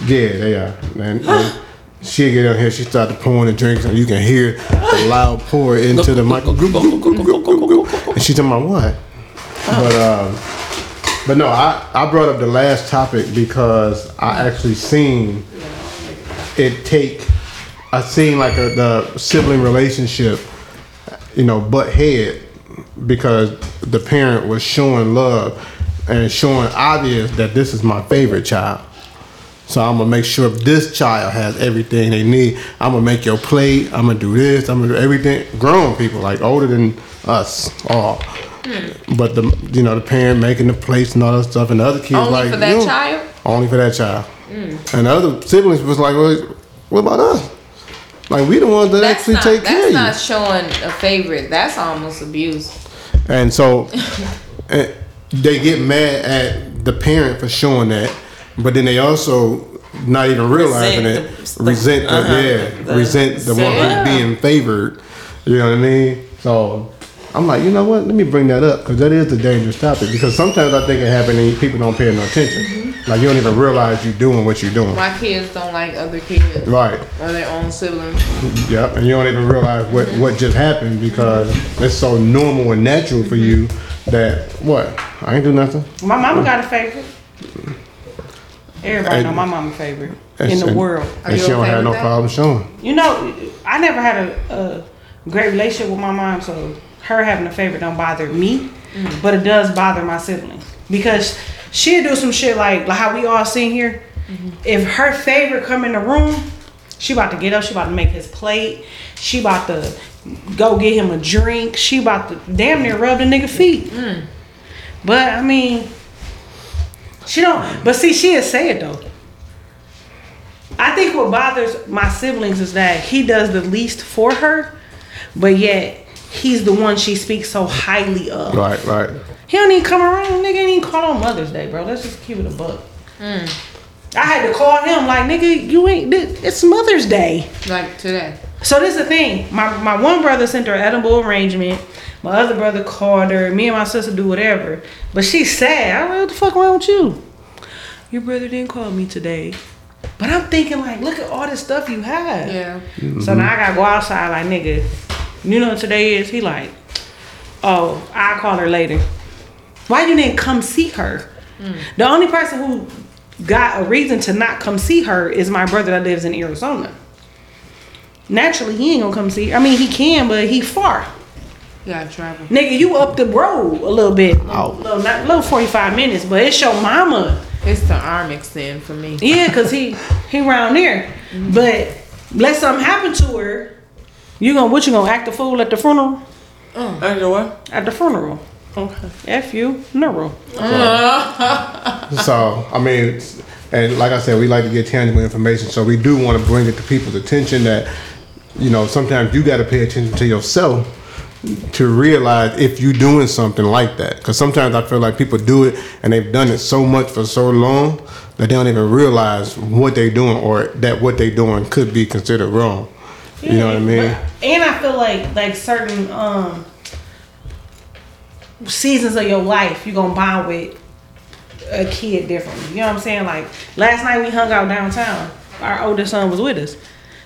yeah, they are. And, and she get on here, she started pouring the drinks, and you can hear the loud pour into the mic. And she talking about what? But um, but no, I I brought up the last topic because I actually seen it take. I seen like a, the sibling relationship, you know, butt head because the parent was showing love and showing obvious that this is my favorite child. So I'm gonna make sure this child has everything they need. I'm gonna make your plate. I'm gonna do this. I'm gonna do everything. Grown people, like older than us, all. But the you know the parent making the plates and all that stuff, and the other kids like Only like for that you know, child? Only for that child. And the other siblings was like, well, what about us? Like we the ones that That's actually not take care that's of you. not showing a favorite. That's almost abuse. And so eh, they get mad at the parent for showing that, but then they also not even realizing Resent it, the- resent, the, uh-huh, yeah, the- resent the one who's being favored. You know what I mean? So I'm like, you know what? Let me bring that up because that is a dangerous topic. Because sometimes I think it happens and people don't pay no attention. Like you don't even realize you're doing what you're doing. My kids don't like other kids Right. or their own siblings. Yep, and you don't even realize what, what just happened because it's so normal and natural for you that what? I ain't do nothing. My mama got a favorite. Everybody And- know my mama favorite And in the she- world. Are And you she don't okay have no that? problem showing. You know, I never had a, a great relationship with my mom, so her having a favorite don't bother me, mm. but it does bother my siblings because she'll do some shit like, like how we all seen here. Mm-hmm. If her favorite come in the room, she about to get up. She about to make his plate. She about to go get him a drink. She about to damn near rub the nigga feet. Mm. But I mean, she don't. But see, she'll say it though. I think what bothers my siblings is that he does the least for her, but yet he's the one she speaks so highly of. Right, right. He don't even come around. Nigga ain't even call on Mother's Day, bro. Let's just keep it a buck. Mm. I had to call him like, nigga, you ain't. It's Mother's Day. Like today. So this is the thing. My my one brother sent her edible arrangement. My other brother called her. Me and my sister do whatever. But she's sad. I'm like, what the fuck wrong with you? Your brother didn't call me today. But I'm thinking like, look at all this stuff you have. Yeah. So now I gotta go outside like nigga. You know what today is? He like, oh, I'll call her later. Why you didn't come see her? Hmm. The only person who got a reason to not come see her is my brother that lives in Arizona. Naturally, he ain't gonna come see. I mean, he can, but he far. You gotta travel. Nigga, you up the road a little bit. Oh. Little, not, little 45 minutes, but it's your mama. It's the arm extend for me. Yeah, cause he he around there. Mm-hmm. But let something happen to her. You gonna what you gonna act a fool at the funeral? Mm. Under what? At the funeral. Okay. F you, neural. Mm. So, I mean, and like I said, we like to get tangible information. So we do want to bring it to people's attention that, you know, sometimes you got to pay attention to yourself to realize if you're doing something like that. Because sometimes I feel like people do it and they've done it so much for so long that they don't even realize what they're doing or that what they're doing could be considered wrong. You know what I mean? But- And I feel like like certain um seasons of your life you're gonna bond with a kid differently. You know what I'm saying? Like last night we hung out downtown. Our oldest son was with us.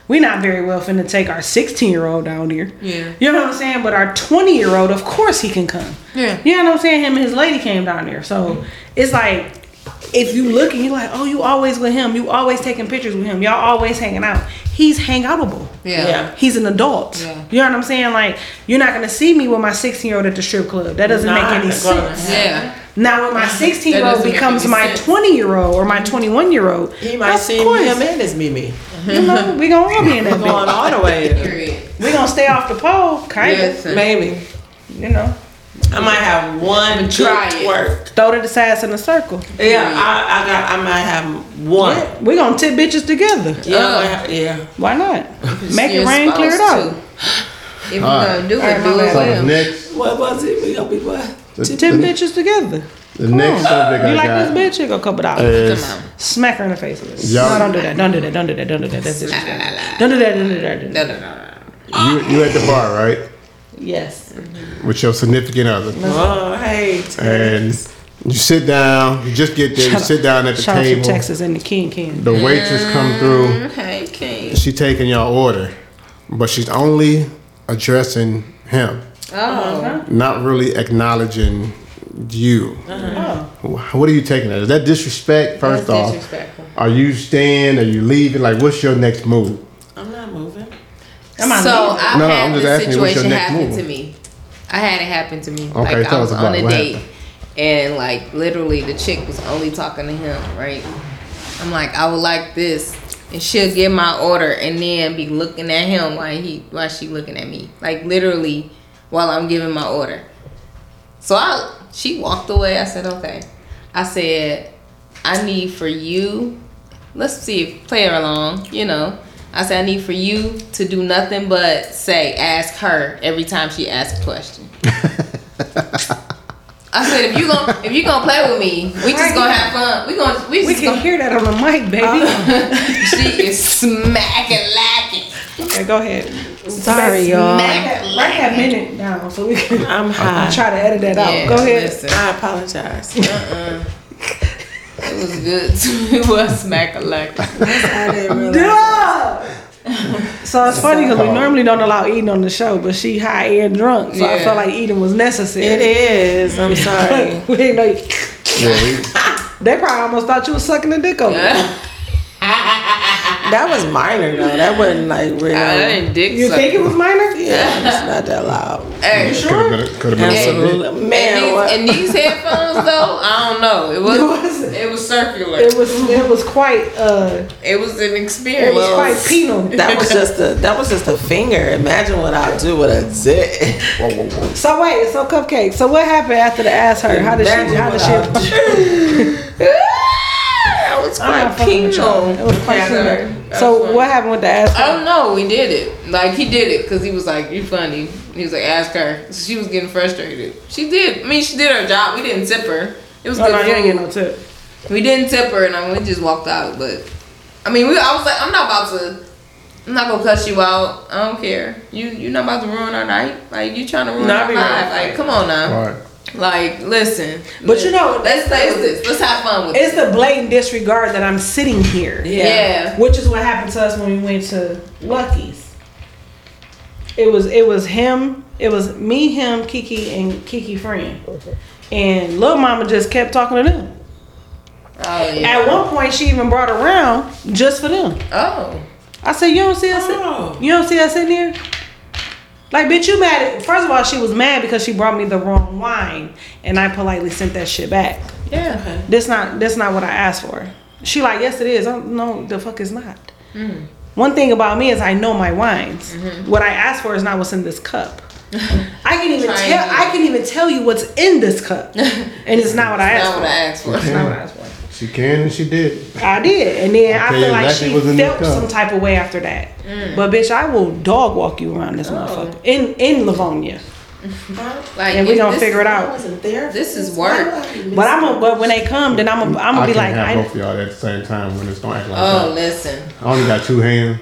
We not very well finna take our 16 year old down here. Yeah. You know what I'm saying? But our 20 year old, of course he can come. Yeah. You know what I'm saying? Him and his lady came down there. So it's like if you look and you're like, oh, you always with him. You always taking pictures with him. Y'all always hanging out. He's hangoutable. Yeah. Yeah. He's an adult. Yeah. You know what I'm saying? Like, you're not gonna see me with my 16 year old at the strip club. That doesn't make any sense. Yeah. Now, when my 16 year old becomes my 20 year old or my 21 year old, He might of see course, him and his Mimi You know, we gonna all be in that going bitch. all the way. We gonna stay off the pole, kind Yes. of. Maybe You know, I might have one Try good it. work. throw the sides in a circle. Yeah, I, I got. I might have one. Yeah, we gonna tip bitches together. Yeah, Uh. yeah. Why not? Make it rain, clear it supposed out. to. If you're gonna do it, my do bad. it So well. next, What was it? We gonna be what? Tip bitches together. The next subject You I like got this bitch? Here go a couple dollars. is Come on. Smack her in the face with it. Y'all- No, don't do that. Don't do that. Don't do that. Don't do that. That's disrespectful. Don't do that. Don't do that. Don't do No, that. no, no, no. you you at the bar right Yes. with your significant other. Oh, hey. and you sit down. You just get there. You sit down at the Shout out to table. Texas and the King King. The waitress come through. Okay, King. She taking your order, but she's only addressing him, Oh. not really acknowledging you. Oh. What are you taking that? Is that disrespect? First That's off, disrespectful. are you staying? Are you leaving? Like, what's your next move? I'm not moving. I'm not so leaving. I've No, no, had I'm just this asking you, what's your situation next happen move? to me. I had it happen to me. Okay, like tell I us was about on a What date, happened? and like literally the chick was only talking to him. Right? I'm like, I would like this, and she'll get my order, and then be looking at him while he while she looking at me, like literally while I'm giving my order. So I she walked away. I said, okay. I said, I need for you. Let's see if play her along. You know. I said, I need for you to do nothing but say, ask her every time she asks a question. I said, if you gonna if you gonna play with me, we just gonna have fun. We gonna we, We just can gonna. hear that on the mic, baby. she is smacking lacking. Okay, go ahead. Sorry, y'all. Smack Write that minute down so we can I'm high. try to edit that out. Go ahead. Listen, I apologize. uh-uh. It was good. it was smack a lack. I didn't. Duh! So it's funny because we normally don't allow eating on the show, but she high and drunk, so I felt like eating was necessary. It is. I'm sorry. we didn't know. You, Yeah, we, they probably almost thought you was sucking the dick over. There. That was minor though. That wasn't like real. I didn't dick You suck. think it was minor? yeah, it's not that loud. Hey, Could have been. Could have been. a little bit. Absolutely, and, man. these, and these headphones though, I don't know. It was It was- it was circular. It was it was quite uh It was an experience. it experience. was quite penal. that was just a that was just a finger. Imagine what I'll do with a zit. Whoa, whoa, whoa. So wait, so cupcake. So what happened after the ass hurt? How did she? How did she? I'll that was I'm not quite fucking with y'all. penal. It was quite Yeah, penal. that's So funny. what happened with the ass? I don't know. We did it. Like he did it because he was like, "You funny." He was like, "Ask her." She was getting frustrated. She did. I mean, she did her job. We didn't tip her. It was Oh, good. no, you ain't food. get no tip. We didn't tip her, and I mean, we just walked out. But I mean, we. I was like, I'm not about to. I'm not gonna cuss you out. I don't care. You you're not about to ruin our night. Like you trying to ruin Nah, I our be life. right. Like come on now. All right. Like listen. But you know, let's play with this. Let's have fun with It's it. the blatant disregard that I'm sitting here. Yeah. Which is what happened to us when we went to Lucky's. It was it was him, it was me, him, Kiki, and Kiki friend. And little mama just kept talking to them. Oh yeah. At one point she even brought around just for them. Oh. I said, You don't see us Oh. you don't see us in here? Like bitch, you mad at first of all, she was mad because she brought me the wrong wine and I politely sent that shit back. Yeah. that's not that's not what I asked for. She like, yes it is. I'm, no, the fuck is not. Mm-hmm. One thing about me is I know my wines. Mm-hmm. What I asked for is not what's in this cup. I can even tell I can even tell you what's in this cup. And it's not what I asked Not for. what I asked for. It's not what I asked for. She can and she did. I did. And then I Okay, feel like exactly she what's in felt some type of way after that. Mm. But bitch, I will dog walk you around this motherfucker. In in Livonia. Like, And we if gonna figure it I out. wasn't there. This is work. would I be missing But I'm a, but when they come, then I'm a, I'm gonna be can't like, have I, both of y'all at the same time when it's don't act like Oh, that. listen. I only got two hands,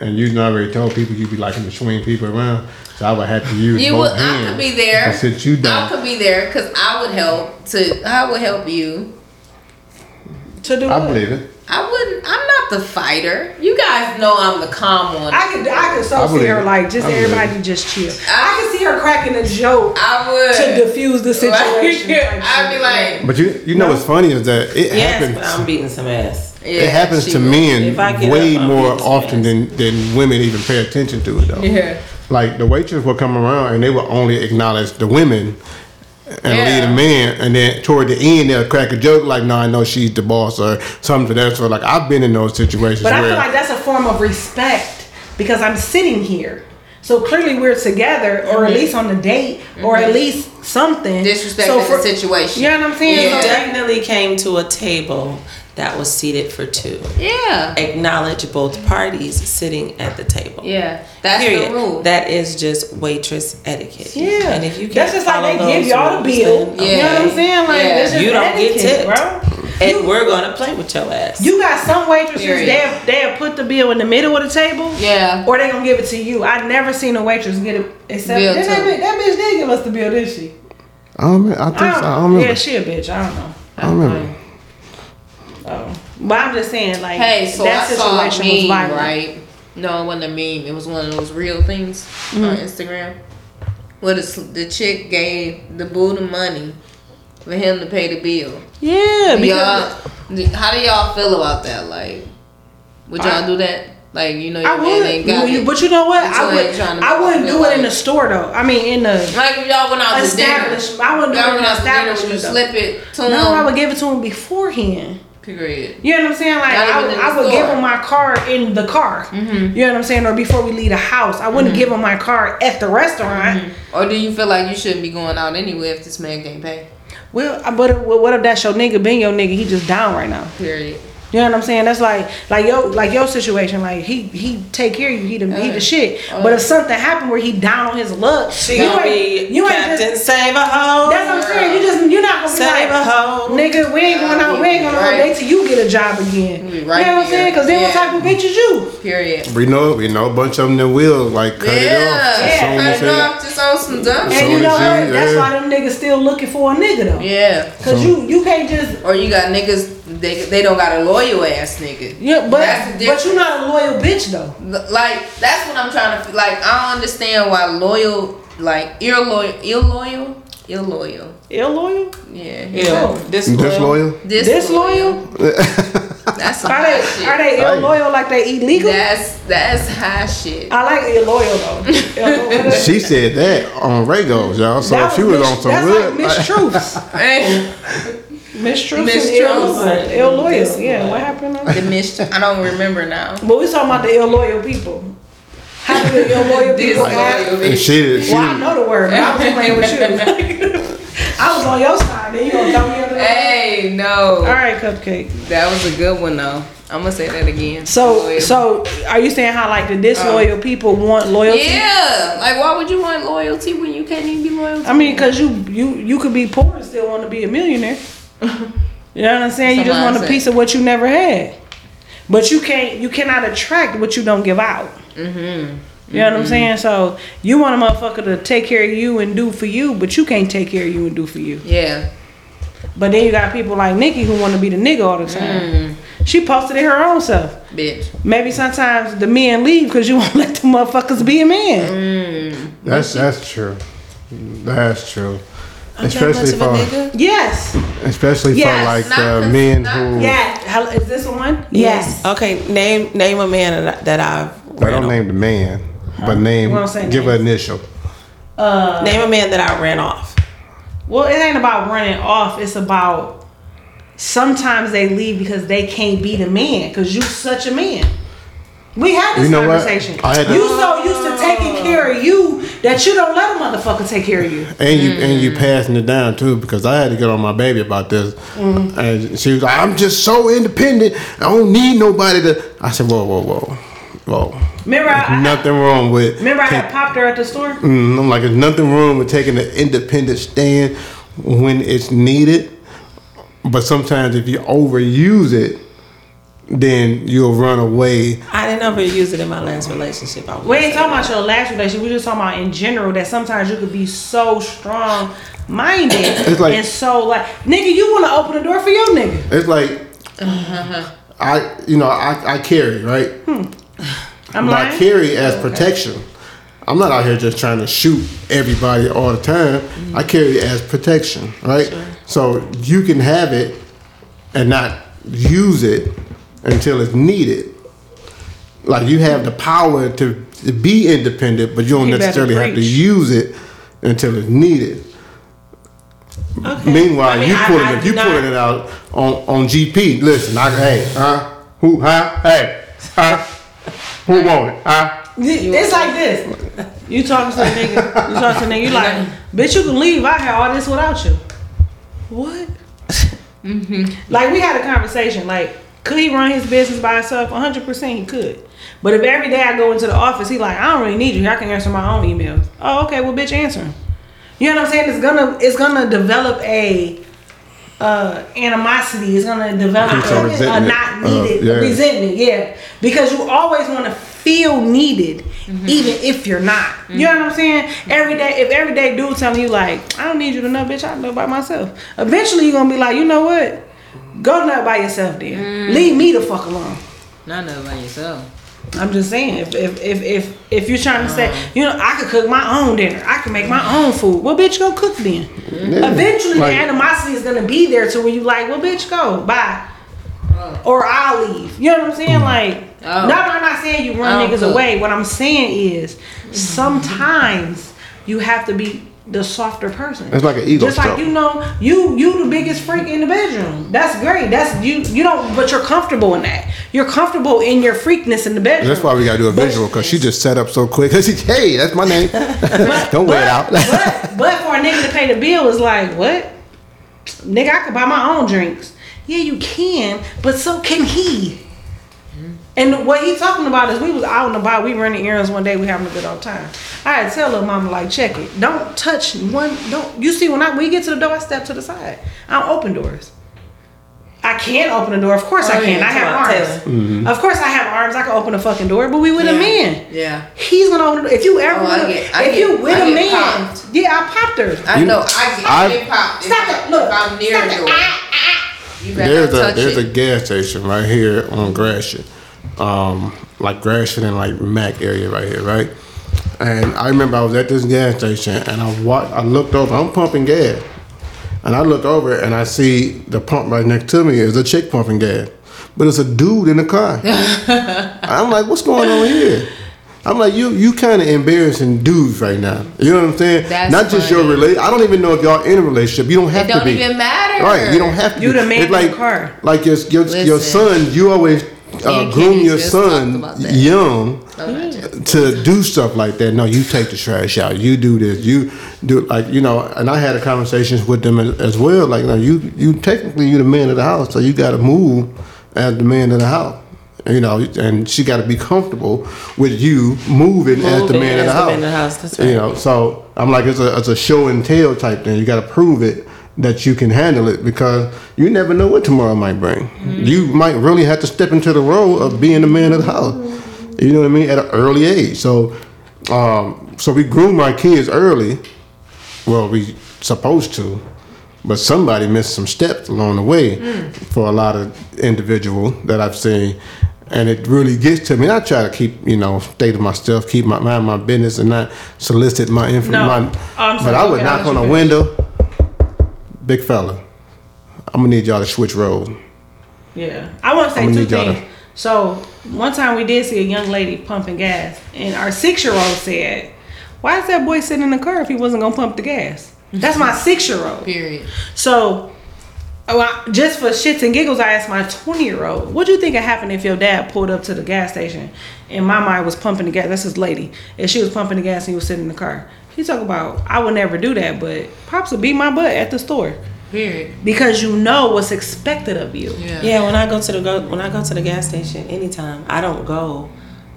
and you done already told people you'd be liking to swing people around, so I would have to use You both would. I could be there. I sit you I could be there because I would help to. I would help you. To do I what? believe it. I wouldn't. I'm not the fighter. You guys know I'm the calm one. I could I could so I see her it. like just I believe everybody just chill. I, I- could see her cracking a joke I would. to diffuse the situation. Like, type I'd be like, But you, you know what's funny is that it Yes, happens. but I'm beating some ass. yeah, it happens to men If I get way up, more often than, than women even pay attention to it though. Yeah. Like the waitress will come around and they will only acknowledge the women and Yeah. leave the man, and then toward the end they'll crack a joke like, "No, I know she's the boss" or something to that sort. Like I've been in those situations But I where feel like that's a form of respect because I'm sitting here. So clearly we're together, or at mm-hmm. least on a date, or at mm-hmm. least something. Disrespecting So for- the situation. You know what I'm saying? You Yeah. Definitely came to a table that was seated for two. Yeah. Acknowledge both parties sitting at the table. Yeah. That's Period. the rule. That is just waitress etiquette. Yeah, And if you can't that's just like follow they give those y'all the rules, bill. then- You know what I'm saying? Like Yeah. that's just You don't get etiquette, tipped. bro. And we're gonna play with your ass. You got some waitresses they'll they'll put the bill in the middle of the table. Yeah. Or they gonna give it to you. I never seen a waitress get it except Bill that, that, bitch, that bitch did give us the bill, did she? I don't. remember- I think so. I don't remember. yeah, she a bitch. I don't know. I don't remember. Oh. But I'm just saying, like Hey, so that I saw a situation was meme, violent. right? No, it wasn't a meme. It was one of those real things on Mm-hmm. Instagram. Where the, the chick gave the boo the money for him to pay the bill. Yeah, because y'all, how do y'all feel about that? Like, would y'all I- do that? Like, you know, your I man ain't got would. it. But you know what? I would, I wouldn't do it in the store though. I mean, in the Like, if y'all went out to dinner. I wouldn't do it in the out to dinner, would you establishment. slip it to him? No, I would give it to him beforehand. Period. You know what I'm saying? Like I would, I would give him my card in the car. Mm-hmm. You know what I'm saying? Or before we leave the house, I wouldn't give him my card at the restaurant. Mm-hmm. Or do you feel like you shouldn't be going out anyway if this man can't pay? Well, I- but what what if that's your nigga? Being your nigga, he just down right now. Period. You know what I'm saying? That's like like yo like your situation. Like he he take care of you. He the he Uh, the shit. uh. but if something happened where he down on his luck, She you gonna ain't- be you ain't Captain just- Save a Hoe. That's what I'm saying. You just you're not gonna be Save a like, hoe. nigga, we ain't going out. We ain't going on Right. date till you get a job again. We you know what I'm saying? Because then what Yeah. type of bitch is you? Period. We know. We know a bunch of them that will like cut yeah. it off. as yeah. soon Cut as it off just on some dumb And you know what? That's yeah. why them niggas still looking for a nigga though. Yeah. Cause you you can't just Or you got niggas they they don't got a loyal ass nigga. yeah, but That's the but you're not a loyal bitch though. Like that's what I'm trying to feel. Like I don't understand why loyal like ill loyal ill loyal ill loyal. Ill loyal? Yeah. Yeah. Oh, Disloyal. Disloyal. This, Disloyal? That's some Are they shit. are they ill loyal like they illegal? That's that's high shit. I like ill loyal though. She said that on Regos, y'all. So That she was was on some that's real. like Miss Truths. Hey, Miss Truths Miss and ill Truths. loyal. Ill loyal. Yeah, what happened? on the mis- I don't remember now. But we talking about the ill loyal people. How do the ill loyal people act? she, she, Well, I know the word, but I was playing with you. I was on your side, then you gonna throw me under the Hey, no. All right, cupcake. That was a good one though. I'm gonna say that again. So, Loyal. so are you saying how like the disloyal oh. people want loyalty? yeah, like why would you want loyalty when you can't even be loyal? To I mean, cause you you you could be poor and still want to be a millionaire. You know what I'm saying? You just want a piece of what you never had, but you can't you cannot attract what you don't give out. Mm-hmm. You know what I'm saying? So you want a motherfucker to take care of you and do for you, but you can't take care of you and do for you. yeah, But then you got people like Nikki who want to be the nigga all the time. She posted it her own self. bitch. Maybe sometimes the men leave because you won't let the motherfuckers be a man. that's that's true. That's true. I'm that Especially much of a for. Yes. especially Yes, for like not uh, cons- men not- who Yeah. Hello, Is this one? Yes. Okay, name name a man that, I- that I've I don't off. name the man, but name We don't give an initial. Uh, Name a man that I ran off. well, it ain't about running off. It's about sometimes they leave because they can't be the man because you're such a man. We had this You know what? conversation. I had you so used to taking care of you that you don't let a motherfucker take care of you. And you and Mm. you passing it down too because I had to get on my baby about this, Mm. and she was like, "I'm just so independent. I don't need nobody to." I said, "Whoa, whoa, whoa, whoa." Remember, I, I, nothing wrong with. remember I had popped her at the store. Mm, I'm like, there's nothing wrong with taking an independent stand when it's needed, but sometimes if you overuse it, then you'll run away. I didn't ever use it in my last relationship. I We ain't talking about your last relationship. We just talking about in general that sometimes you could be so strong minded It's like- and so like nigga, you want to open the door for your nigga. It's like I, you know, I, I carry right. Hmm. I'm But I carry as protection. I'm not out here just trying to shoot everybody all the time. Mm-hmm. I carry it as protection, right? So you can have it and not use it until it's needed. Like you have the power to, to be independent, but you don't You necessarily have to use it until it's needed. Okay. Meanwhile, I mean, you I- pulling I it, you not- pulling it out on on GP. Listen, I hey, huh? Who, huh? Hey, huh? Who want it, huh? It's like this. You talking to a nigga. You talking to a nigga. You like, bitch, you can leave. I had all this without you. What? Mm-hmm. Like we had a conversation. Like, could he run his business by himself? 100 percent he could. But if every day I go into the office, he like, I don't really need you. I can answer my own emails. Oh, okay. Well, bitch, answer 'em. You know what I'm saying? It's gonna it's gonna develop a uh, animosity. It's gonna develop a, a resentment. not Uh, needed yeah. resentment. Yeah, because you always want to feel needed, even if you're not. You know what I'm saying? Every day, if every day dude telling you like, I don't need you to know, bitch, I know by myself. Eventually, you're gonna be like, you know what? Go nut by yourself, then. Mm. Leave me the fuck alone. Not know by yourself. I'm just saying, if if if if, if you're trying to say, uh-huh. you know, I could cook my own dinner, I can make my own food. Well, bitch, go cook then. Eventually, Like- the animosity is gonna be there to where you like, well, bitch, go bye, oh. or I'll leave. You know what I'm saying? Like, Oh. no, I'm not saying you run niggas cook. away. What I'm saying is, mm-hmm. sometimes you have to be the softer person. It's like an ego Just like you know, you you the biggest freak in the bedroom. That's great. That's you. You don't, but you're comfortable in that. You're comfortable in your freakness in the bedroom. That's why we gotta do a visual because she just set up so quick. She, hey, that's my name. Don't wear it out. but, but for a nigga to pay the bill is like, what? Nigga, I could buy my own drinks. Yeah, you can, but so can he. And what he talking about is we was out and about, we running errands one day, we having a good old time. I had to tell little mama like, check it. Don't touch one don't you see when I when you get to the door, I step to the side. I don't open doors. I can open the door, of course I Oh, can. yeah, I have come on, arms. Mm-hmm. Of course I have arms, I can open a fucking door, but we with a Yeah. man. Yeah. He's gonna open the door. If you ever Oh, I get- I if get- you with I a get man, popped. yeah, I popped her. I You- know. I get, I- I get popped. Stop if, it, look, If I'm near stop the it. door. Ah, You There's a touch there's a gas station right here on Gratiot, um, like Gratiot and like Mac area right here, right? And I remember I was at this gas station and I wa I looked over. I'm pumping gas, and I look over and I see the pump right next to me is a chick pumping gas. but it's a dude in the car. I'm like, what's going on here? I'm like, you you kind of embarrassing dudes right now. You know what I'm saying? That's Not just your funny. relate. I don't even know if y'all in a relationship. You don't have It to don't be. even matter. Right, you don't have to. You be. the man It's in like, the car. Like your your, your son, you always uh, groom your son young Oh, to do stuff like that. No, you take the trash out. You do this. You do like you know. And I had a conversations with them as, well. Like, no, you you technically you the man of the house, so you got to move as the man of the house. You know, and she got to be comfortable with you moving, as the man of the the house. man of the house, that's You know, so I'm like, it's a it's a show and tell type thing. You got to prove it that you can handle it because you never know what tomorrow might bring. Mm-hmm. You might really have to step into the role of being the man of the house. You know what I mean? At an early age. So, um, so we groom our kids early. Well, we supposed to, but somebody missed some steps along the way for a lot of individual that I've seen. And it really gets to me. I try to keep, you know, stay to myself, keep my mind my business, and not solicit my No. information. Oh, I'm but. I would knock on a window. Big fella, I'm gonna need y'all to switch roles. Yeah, I want to say two need y'all to- things. So one time we did see a young lady pumping gas, and our six-year-old said, "Why is that boy sitting in the car if he wasn't gonna pump the gas?" That's my six-year-old. Period. So, oh, I- just for shits and giggles, I asked my 20 year old, What do you think would happen if your dad pulled up to the gas station and my mind was pumping the gas? That's his lady. And she was pumping the gas and he was sitting in the car. He talk about, I would never do that, but Pops would beat my butt at the store Period. because you know what's expected of you. Yeah. Yeah, when I go to the go when I go to the gas station anytime, I don't go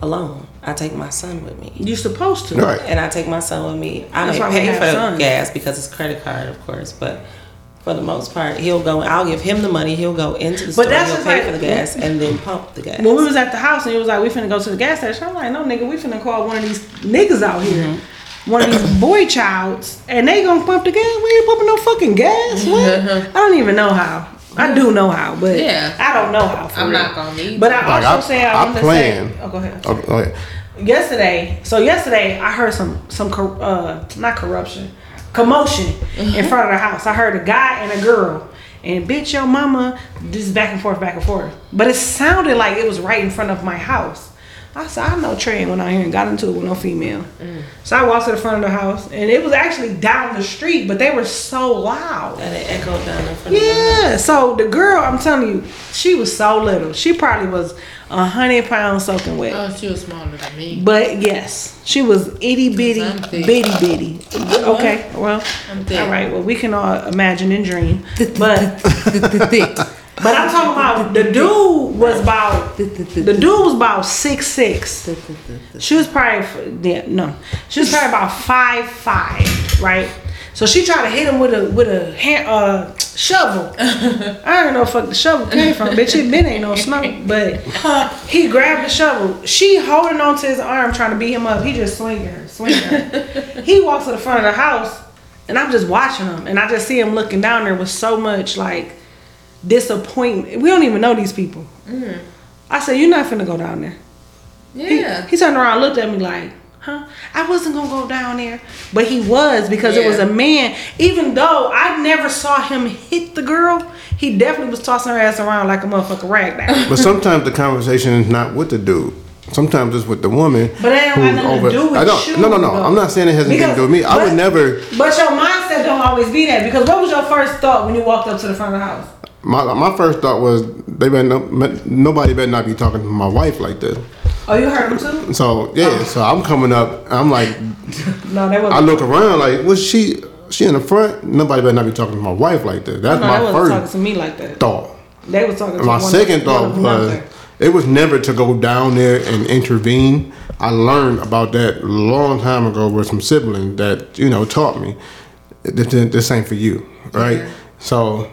alone. I take my son with me. You're supposed to. Right. And I take my son with me. I That's may pay have for the sons. gas because it's credit card, of course, but for the most part, he'll go. I'll give him the money. He'll go into the store. that's he'll pay like- for the gas and then pump the gas. When we was at the house and he was like, we finna go to the gas station. I'm like, no, nigga, we finna call one of these niggas out here. Mm-hmm. One of these boy childs. And they gonna pump the gas. We ain't pumping no fucking gas. What? I don't even know how. I do know how, but Yeah. I don't know how. For I'm real. not gonna need But I Like, also I- say I, I wanted plan. to say. Oh, go ahead. Okay, okay. Yesterday, so yesterday I heard some some cor- uh not corruption, commotion in front of the house. I heard a guy and a girl, and bitch, your mama, just back and forth, back and forth. But it sounded like it was right in front of my house. I said, I know Trey went out here and got into it with no female. So I walked to the front of the house, and it was actually down the street, but they were so loud. and it echoed down the front of Yeah. So the girl, I'm telling you, she was so little. She probably was a hundred pounds soaking wet. Oh, she was smaller than me. But yes, she was itty bitty, bitty bitty. Okay, well, I'm thick. all right. Well, we can all imagine and dream. But but I'm talking about the dude was about the dude was about six six. She was probably yeah, no, she was probably about five five, right? So she tried to hit him with a with a hand, uh, shovel. I don't know fuck the shovel came from, bitch. It been ain't no snow, but he grabbed the shovel. She holding on to his arm, trying to beat him up. He just swinging her, swinging her. he walks to the front of the house, and I'm just watching him, and I just see him looking down there with so much like disappointment. We don't even know these people. Mm. I said, "You're not finna go down there." Yeah. He, turned around, and looked at me like, "Huh? I wasn't gonna go down there," but he was because it was a man. Even though I never saw him hit the girl, he definitely was tossing her ass around like a motherfucking rag doll. But sometimes the conversation is not with the dude. Sometimes it's with the woman. But that don't have who's nothing to do with I don't. you, no, no, no. though. I'm not saying it has anything to do with me. I would never. But your mindset don't always be that because what was your first thought when you walked up to the front of the house? My my first thought was they better no, nobody better not be talking to my wife like this. Oh, you heard him too? So yeah, oh. so I'm coming up. I'm like, No, that I wasn't. look around like, was she? She in the front? Nobody better not be talking to my wife like that. That's no, my they wasn't talking first to me like that. thought. They was talking to My second thought was it was never to go down there and intervene. I learned about that a long time ago with some siblings that you know taught me this, this ain't for you, right? So,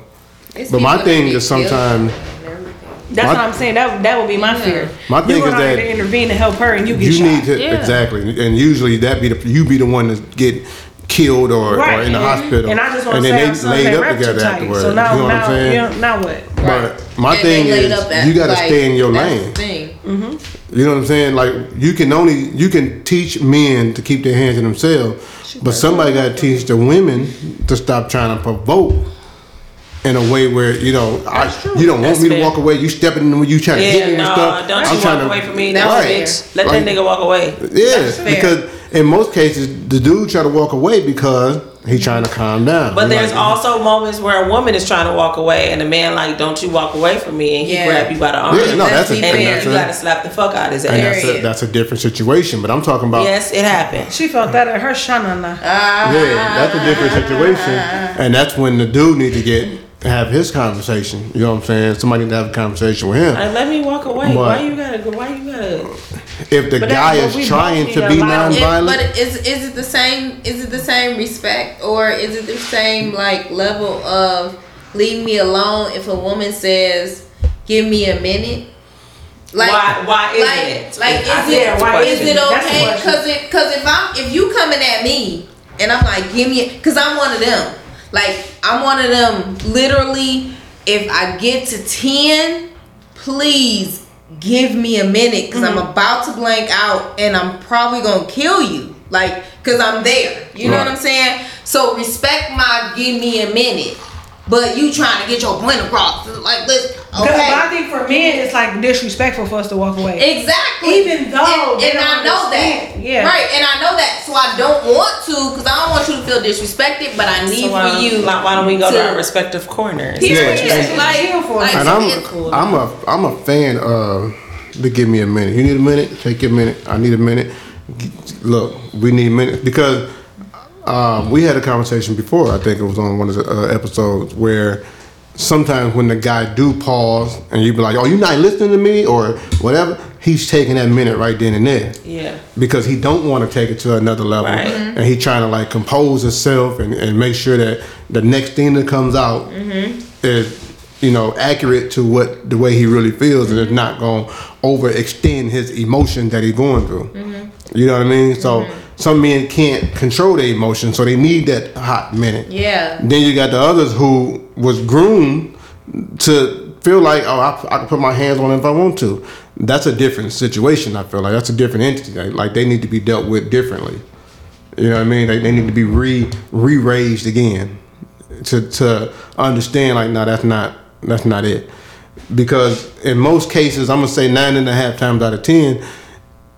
It's but my people thing that is get killed sometimes and everything. That's My- what I'm saying. That that would be my Yeah. fear. My you thing going is out there that to intervene to help her, and you get you shot. need to Yeah. exactly, and usually that be the you be the one to get killed or, right or in the and, hospital, And I just want to say, then our they sons laid up together afterwards. So now, you know what now, I'm saying? you know, now what? But my And thing laid is, up at- you got to like, stay in your that's lane. the thing. Mm-hmm. You know what I'm saying? Like you can only you can teach men to keep their hands to themselves, but somebody got to teach the women to stop trying to provoke in a way where you know I, you don't want That's me to walk away. You stepping in when you trying to hit me Yeah, and no, stuff. don't I'm you trying walk to- away from me. That's That's Right. bitch. Let Like- that nigga walk away. Yeah, fair. because in most cases the dude try to walk away because he trying to calm down. But He there's like, also moments where a woman is trying to walk away and a man like, don't you walk away from me and he Yeah. grab you by the arm. Yeah, no, that's a- and and then that's you gotta slap the fuck out his and ass. that's a, Period. that's a different situation. But I'm talking about Yes, it happened. She felt that at her shanana. Yeah, that's a different situation, and that's when the dude need to get have his conversation. You know what I'm saying? Somebody need to have a conversation with him. Like, let me walk away. But- why you gotta go? Why you gotta? If the But guy that's what we is trying to be a lot It- nonviolent, but is is it the same? Is it the same respect, or is it the same like level of leave me alone? If a woman says, "Give me a minute," like Why- why isn't like, it? Like, is said, it why is it it? That's the okay? Because it because if I'm if you coming at me and I'm like, "Give me," because I'm one of them. Like I'm one of them. Literally, if I get to ten, please give me a minute because I'm Mm-hmm. about to blank out and I'm probably gonna kill you. Like, cause I'm there. You know what I'm saying? So respect my give me a minute. But you trying to get your point across. Like, let's Because But I think for men, it's like disrespectful for us to walk away. Exactly. Even though and, and I know understand. that. Yeah. Right, and I know that. So I don't want to because I don't want you to feel disrespected, but I need So why, for you like, why don't we go to, to- our respective corners? Yeah, Yeah, and- like, Chill like, and I'm it's- I'm a I'm a fan of the give me a minute. You need a minute, take your minute. I need a minute. Look, we need a minute because um, we had a conversation before. I think it was on one of the uh, episodes where sometimes when the guy do pause and you be like, "Oh, you not listening to me" or whatever, he's taking that minute right then and there. Yeah. because he don't want to take it to another level Right. Mm-hmm. and he trying to like compose himself and, and make sure that the next thing that comes out Mm-hmm. is you know accurate to what the way he really feels and it's not going to overextend his emotion that he's going through Mm-hmm. you know what i mean so some men can't control their emotions so they need that hot minute yeah. then you got the others who was groomed to feel like, oh, I, I can put my hands on it if I want to. That's a different situation. I feel like that's a different entity. Like, like they need to be dealt with differently. You know what I mean? They, they need to be re re raised again to to understand. Like, no, that's not that's not it. Because in most cases, I'm gonna say nine and a half times out of ten,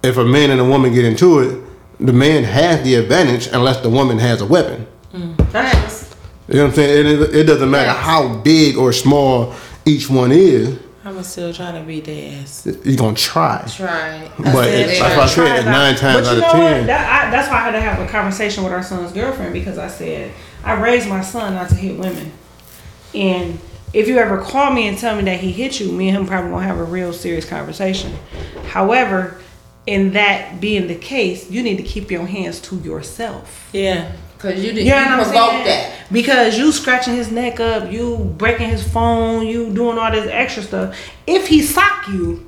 if a man and a woman get into it, the man has the advantage unless the woman has a weapon. Mm. Facts. You know what I'm saying? It, it doesn't matter how big or small each one is. I'm still trying to beat their ass. You're gonna try, Try. but said it's, try. like I Try said, it nine times But out you of know ten. That, I, that's why I had to have a conversation with our son's girlfriend because I said I raised my son not to hit women, and if you ever call me and tell me that he hit you, me and him probably gonna have a real serious conversation. However, in that being the case, you need to keep your hands to yourself. Yeah. Cause you did You you, know what I'm that. Because you scratching his neck up, you breaking his phone, you doing all this extra stuff. If he sock you,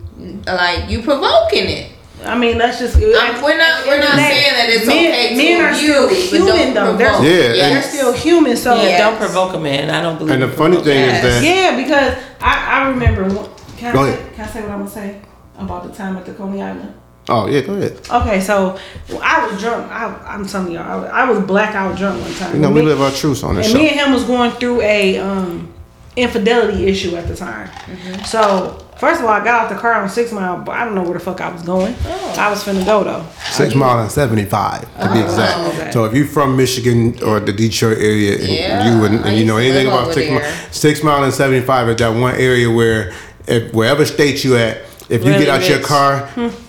Like you provoking it. I mean, let's just. We're not we're not saying that it's men, okay to men are still abuse, but human don't though. They're, provoke. Yeah, they're and- still human. So Yeah, Yes. don't provoke a man. I don't believe. And the in funny thing Yes. is that yeah, because I, I remember. Can I, Go say, ahead. can I say what I'm gonna say about the time at the Coney Island? Oh yeah, go ahead. Okay, so I was drunk. I, I'm telling y'all, I was, I was blackout drunk one time. You know we Me- live our truths on this and show. me and him was going through a um, infidelity issue at the time. Mm-hmm. So first of all, I got out the car on Six Mile, but I don't know where the fuck I was going. Oh. I was finna go though. Six mile and seventy five to be exact. okay. So if you're from Michigan or the Detroit area and Yeah, you and, and you know anything about over six mile, six mile and seventy five is that one area where if wherever state you at, if you Really get out your rich. car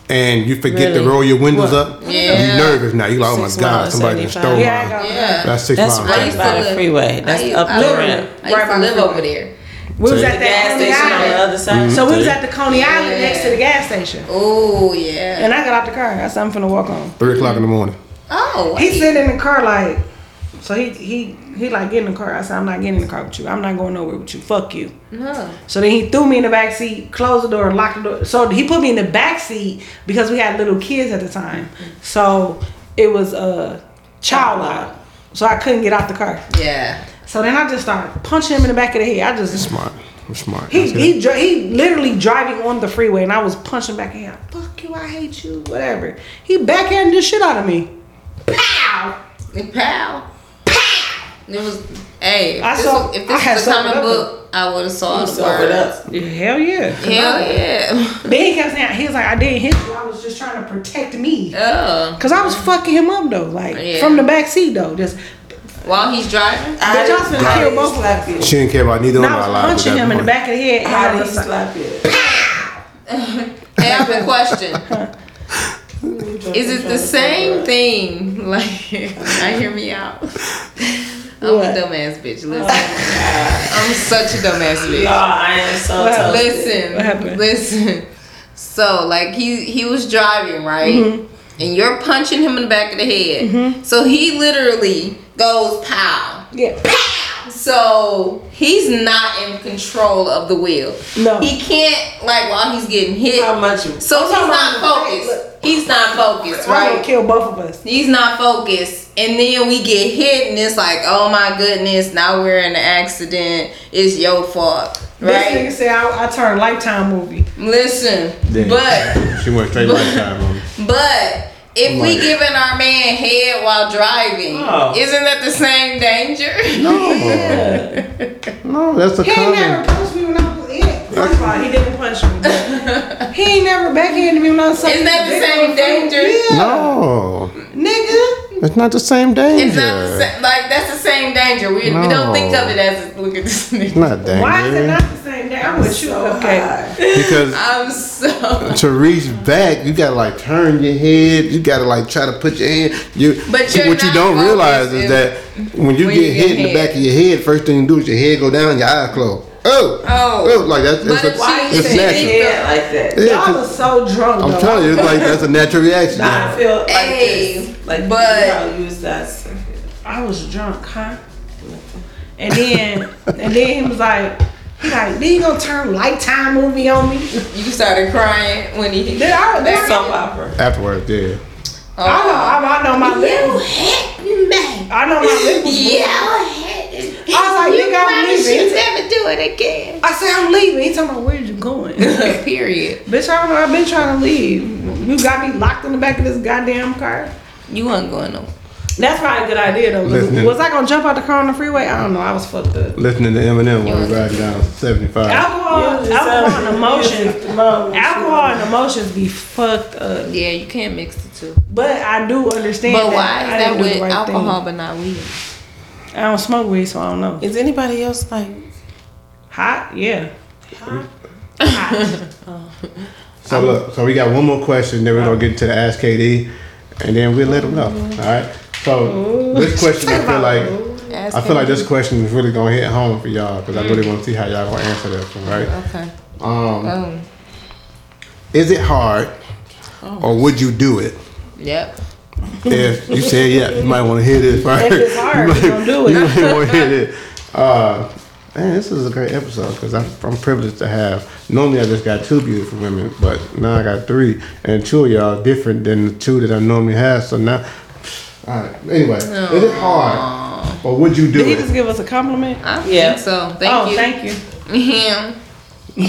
and you forget to roll your windows up, Yeah. you nervous now. You like, oh my Six god, somebody just stole Yeah, I mine. Yeah. That's six That's miles. I right used by to the freeway. That's I, up I, the live- ramp. I used Right to live freeway. over there. We was at The gas Coney station on the other side. Mm-hmm. So we was at the Coney Island next to the gas station. Oh yeah. And I got out the car. I said, I'm finna walk on. Three o'clock in the morning. Oh. He wait. sitting in the car like, so he he he like get in the car. I said, I'm not getting in the car with you. I'm not going nowhere with you. Fuck you. Huh. So then he threw me in the back seat, closed the door, locked the door. So he put me in the back seat because we had little kids at the time. So it was a child lock. So I couldn't get out the car. Yeah. So then I just started punching him in the back of the head. I just Smart. I'm smart. he he dri- he literally driving on the freeway and I was punching back at him. Fuck you, I hate you, whatever. He backhanded the shit out of me. Pow! And pal. It was. Hey, Hey, if I this, saw- was, if I this had was a comic book, I would have saw the Soak it words. up. Hell yeah. Hell yeah. Then he kept saying, he was like, I didn't hit you. I was just trying to protect me. Oh, Cause I was fucking him up though, like Yeah. from the back seat though. Just while he's driving. But y'all finna I kill didn't both of you. She didn't care about neither and one of I our was lives. punching him in the back of the head. How I did he was like, slap you? Hey, I have a question. Is it the same thing? Like, I hear me out. I'm What? a dumbass bitch. Listen, I'm such a dumbass bitch. Y'all, I am so What happened? Listen, What happened? listen. So, like, he he was driving right, Mm-hmm. and you're punching him in the back of the head. So he literally goes pow. yeah. So he's not in control of the wheel. No. he can't like while he's getting hit. How much? So he's not about the focused. He's not focused, I'm gonna right? kill both of us. He's not focused. And then we get hit and it's like, oh my goodness, now we're in an accident. It's your fault. Right? This nigga Right? said I, I turned lifetime movie. Listen. Yeah. But She went straight lifetime on me. but if we giving our man head while driving, Oh. isn't that the same danger? No, that's a He ain't never punched me when I was in. First of all, he didn't punch me. he ain't never backhanded me when I was sucking Isn't that the same danger? Yeah, No, nigga. It's not the same danger. It's not the same, like that's the same danger. We, we don't think of it as look at this It's nigga. not danger. Why is it not the same danger? I'm with you, So okay. high. Because I'm so. to reach back, you gotta like turn your head. You gotta like try to put your hand. You, But see, you're what you don't realize is that when you when get you hit get in the hit. back of your head, first thing you do is your head go down, your eyes close. Oh, Oh. oh, like that's But it's, if a, she it's said natural. it- Yeah, like that. Yeah, Y'all are so drunk. I'm though. telling you, it's like that's a natural reaction. Nah, I feel like Hey, this. Like, but- you probably use that. I was drunk, huh? And then, and then he was like, he like, then you gonna turn lifetime movie on me? You started crying when he. Did I, then That's I, soap opera. Afterwards, yeah. I know, I, I know my lip. I know my lip was moving. I was like, nigga, I'm leaving. never do it again. I said, I'm leaving. He talking about, where you going? Period. Bitch, I don't know. I've been trying to leave. You got me locked in the back of this goddamn car. You wasn't going no. That's probably a good idea though. Listening. Was I gonna jump out the car on the freeway? I don't know. I was fucked up. Listening to Eminem while we riding down 75. Alcohol, Yeah, alcohol and emotions. Alcohol. Alcohol and emotions be fucked up. Yeah, you can't mix the two. But I do understand. But why is I that didn't with right alcohol thing. but not weed? I don't smoke weed, so I don't know. Is anybody else like? Hot, yeah. Hot. So look, so we got one more question, then we're gonna get to the Ask KD, and then we'll let them know. All right. So this question, I feel like, Ask I feel like this question is really gonna hit home for y'all because I really want to see how y'all gonna answer this one, right? Okay. Um, Um. is it hard, or would you do it? Yep. If you said yeah, you might want to hear this first. If it's hard, you we gonna do it. You might want to hear this. Uh, man, this is a great episode because I'm, I'm privileged to have. Normally, I just got two beautiful women, but now I got three, and two of y'all different than the two that I normally have. So now, all right. Anyway, is it hard, or would you do Did he it? just give us a compliment? I Yeah. think so. Thank you. oh, you. thank you. Him.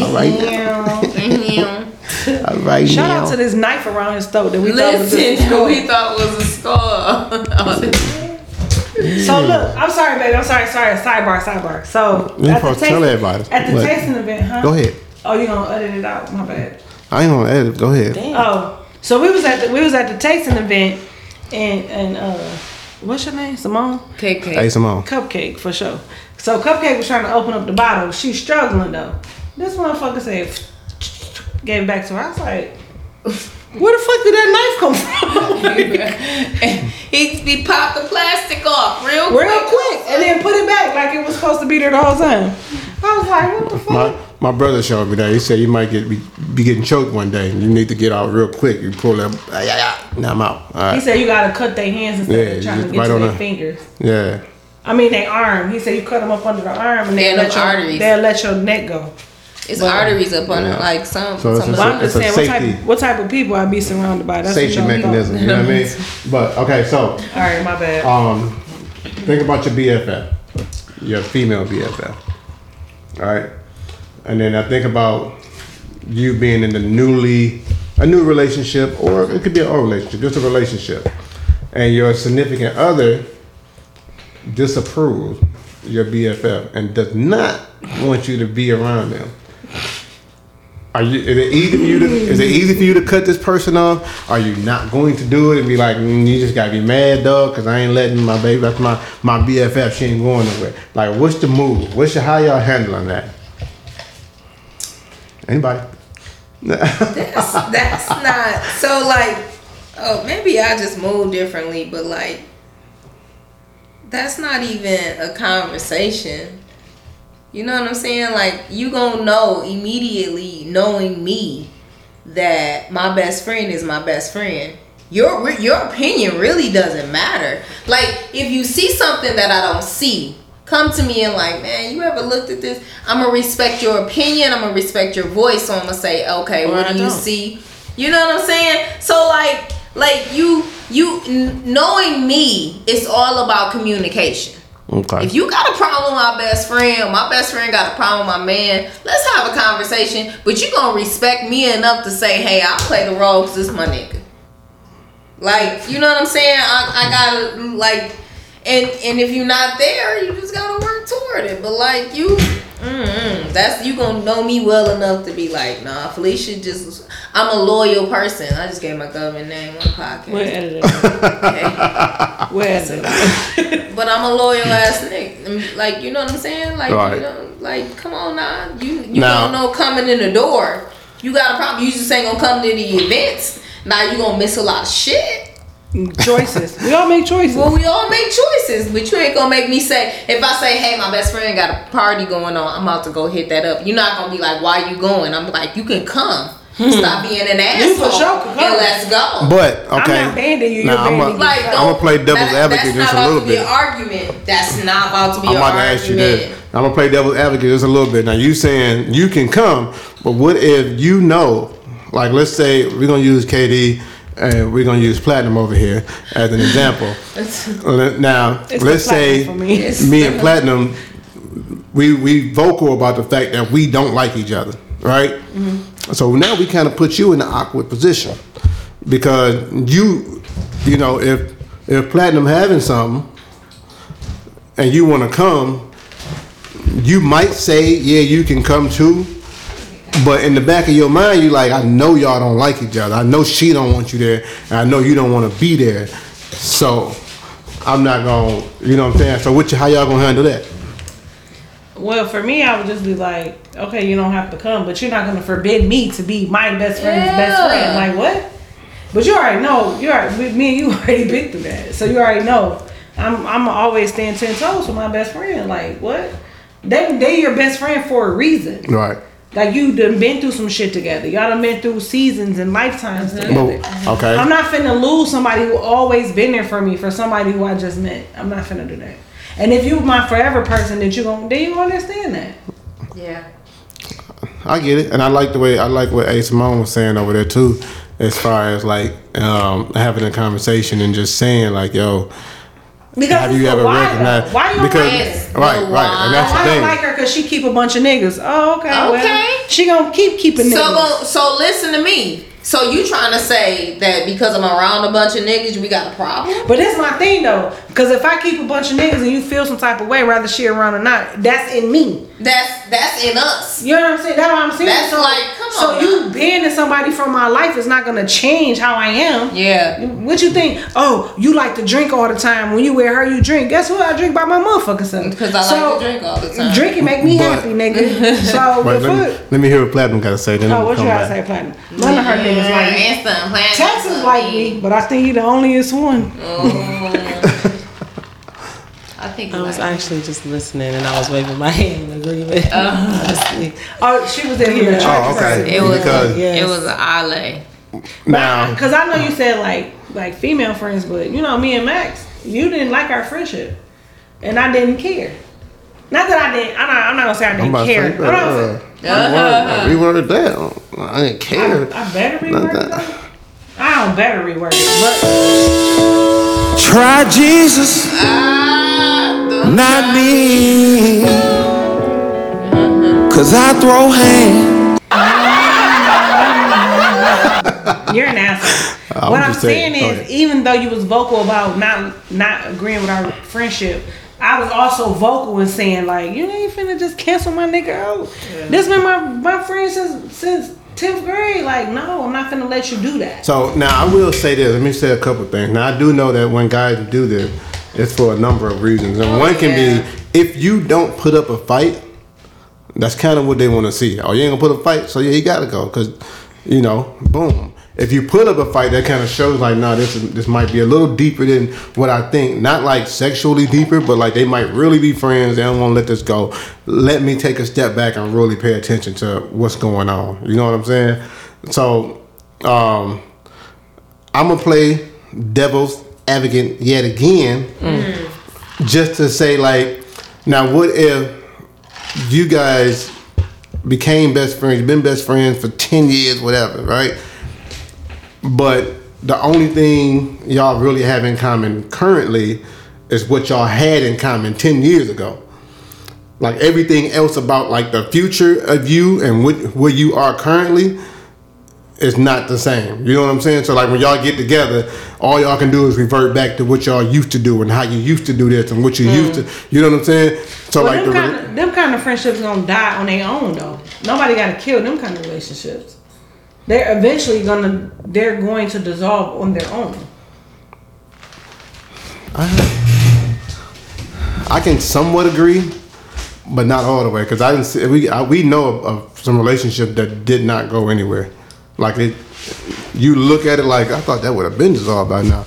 All right, Yeah. Him. all right. Shout now. out to this knife around his throat that we thought was Listen, just who we thought was a scar. So look, I'm sorry, baby. I'm sorry, sorry. Sidebar, sidebar. So You at the, supposed tell everybody. at the What? tasting event, huh? Go ahead. Oh, you gonna edit it out? My bad. I ain't gonna edit. Go ahead. Oh, so we was at the we was at the tasting event, and and uh, what's your name? Simone. KK. Hey, Simone. Cupcake for sure. So Cupcake was trying to open up the bottle. She's struggling though. This motherfucker said, gave it back to her. I was like, where the fuck did that knife come from? he, he popped the plastic off real, Real quick, and then put it back like it was supposed to be there the whole time. I was like, what the fuck? My my brother showed me that. He said you might get be, be getting choked one day. You need to get out real quick. You pull that. ah, yeah, yeah. Now I'm out. All He said you gotta cut their hands instead Yeah, of trying to get right to on their the- fingers. Yeah. I mean, their arm. He said you cut them up under the arm and Yeah, they'll let your arteries. they'll let your neck go. It's arteries up on Yeah. it, like some. So it's some a- I'm just It's a saying what safety- type what type of people I be surrounded by. That's Safety what mechanism. thought. You know what I mean? But okay, so All right, my bad. um, think about your BFF, your female BFF. All right, and then I think about you being in the newly a new relationship, or it could be an old relationship, just a relationship, and your significant other disapproves your BFF and does not want you to be around them, are you? Is it easy for you to? Is it easy for you to cut this person off? Are you not going to do it and be like, mm, you just gotta be mad, dog, because I ain't letting my baby. That's my my BFF. She ain't going nowhere. Like, what's the move? What's your how y'all handling that? Anybody? That's that's not so like oh maybe I just move differently, but like that's not even a conversation. You know what I'm saying? Like you gonna know immediately knowing me that my best friend is my best friend. Your your opinion really doesn't matter. Like if you see something that I don't see, come to me and like, man, you ever looked at this? I'm gonna respect your opinion. I'm gonna respect your voice. So I'm gonna say, okay, Or what I do you don't. see? You know what I'm saying? So like, like you, you knowing me, it's all about communication. Okay. If you got a problem with my best friend, my best friend got a problem with my man, let's have a conversation. But you gonna respect me enough to say, hey, I'll play the role because this my nigga. Like, you know what I'm saying? I, I gotta like, and and if you're not there, you just gotta work toward it. But like you, mm that's you gonna know me well enough to be like, nah, Felicia just. I'm a loyal person. I just gave my government name on the podcast. We'll edit it. Okay. We'll edit. But I'm a loyal ass nigga. Like, you know what I'm saying? Like, Right. you know, like, come on now. You you Now- don't know coming in the door. You got a problem. You just ain't gonna come to the events. Now you gonna miss a lot of shit. Choices. We all make choices. Well, we all make choices, but you ain't gonna make me say if I say, "Hey, my best friend got a party going on. I'm about to go hit that up." You're not gonna be like, "Why are you going?" I'm like, "You can come. Hmm. Stop being an asshole for sure can come. and let's go." But okay. I'm not banning you. You're I'm banning a- me. Like, I'm gonna play devil's that- advocate just a little about to be bit. an argument. That's not about to be I'm an about to argument. ask you this. I'm gonna play devil's advocate just a little bit. Now you saying you can come, but what if you know, like let's say we're gonna use KD and we're gonna use Platinum over here as an example. now It's let's say for me. Me and Platinum, we we vocal about the fact that we don't like each other, right? Mm-hmm. So now we kind of put you in an awkward position because you, you know, if if Platinum having something and you want to come, you might say, yeah, you can come too. But in the back of your mind, you like, I know y'all don't like each other. I know she don't want you there, and I know you don't want to be there. So I'm not gonna, you know what I'm saying. So what, you- how y'all gonna handle that? Well, for me, I would just be like, okay, you don't have to come, but you're not gonna forbid me to be my best friend's best friend. Like what? But you already know. You already with me and you already been through that, so you already know. I'm I'm always stand ten toes with my best friend. Like what? They they your best friend for a reason. Right. Like you done been through some shit together. Y'all done been through seasons and lifetimes together. But, okay. I'm not finna lose somebody who always been there for me for somebody who I just met. I'm not finna do that. And if you my forever person, that you gon' then you gonna understand that. Yeah. I get it, and I like the way I like what A Simone was saying over there too, as far as like um, having a conversation and just saying like, "Yo, Because have it's you ever why, recognized?" though. Why you don't because like It's right, right, and that's I the don't thing. like her because she keep a bunch of niggas. Oh, okay. Okay. Well, she gonna keep keeping So niggas. go, so listen to me. So you trying to say that because I'm around a bunch of niggas, we got a problem? but this my thing though, because if I keep a bunch of niggas and you feel some type of way, whether she around or not, that's in me. That's that's in us. You know what I'm saying? That's what I'm saying. That's so, like, come so on So you now. banning somebody from my life is not gonna change how I am. Yeah. What you think? Oh, you like to drink all the time. When you with her, you drink. Guess what? I drink by my motherfucking self. Because I like to drink all the time. Drinking make me But- happy, nigga. So Right, let, me, let me hear what Platinum got to say. Then Oh, we'll what you gotta back. say, Platinum? None of her niggas like me. And some planet Texas like me, but I think he the onlyest one. I oh. think I was like- actually just listening and I was waving my hand in agreement. Honestly. Oh, she was in here. Oh, okay. It was because Yes. it was an ale. now, Because I know you said like like female friends, but you know me and Max, you didn't like our friendship, and I didn't care. Not that I didn't. I'm not, I'm not gonna say I didn't about to care. say, But I'm- uh, reword that. I didn't care. I better reword it. that. I don't better reword it, but Try Jesus, not me. Cause I throw hands. you're an asshole. I'm what I'm saying. saying is, even though you was vocal about not not agreeing with our friendship, I was also vocal in saying like, you ain't finna just cancel my nigga out. This been my my friend since since tenth grade. Like, no, I'm not finna let you do that. So now I will say this. Let me say a couple things. Now I do know that when guys do this, it's for a number of reasons, and one can yeah. be if you don't put up a fight. That's kind of what they want to see. Oh, you ain't gonna put a fight, so yeah, you gotta go, cause you know, boom. If you put up a fight, that kind of shows like, nah, this is, this might be a little deeper than what I think. Not like sexually deeper, but like they might really be friends. They don't want to let this go. Let me take a step back and really pay attention to what's going on. You know what I'm saying? So, um, I'm gonna play devil's advocate yet again, just to say like, now what if you guys became best friends, been best friends for ten years, whatever, right? But the only thing y'all really have in common currently is what y'all had in common ten years ago. Like everything else about like the future of you and what where you are currently is not the same. You know what I'm saying? So like when y'all get together, all y'all can do is revert back to what y'all used to do and how you used to do this and what you used to. You know what I'm saying? So Well, like them, the kind of, them kind of friendships gonna die on their own though. Nobody gotta kill them kind of relationships. They're eventually gonna they're going to dissolve on their own. I can somewhat agree, but not all the way because I didn't see we I, we know of, of some relationship that did not go anywhere. Like it, you look at it like I thought that would have been dissolved by now,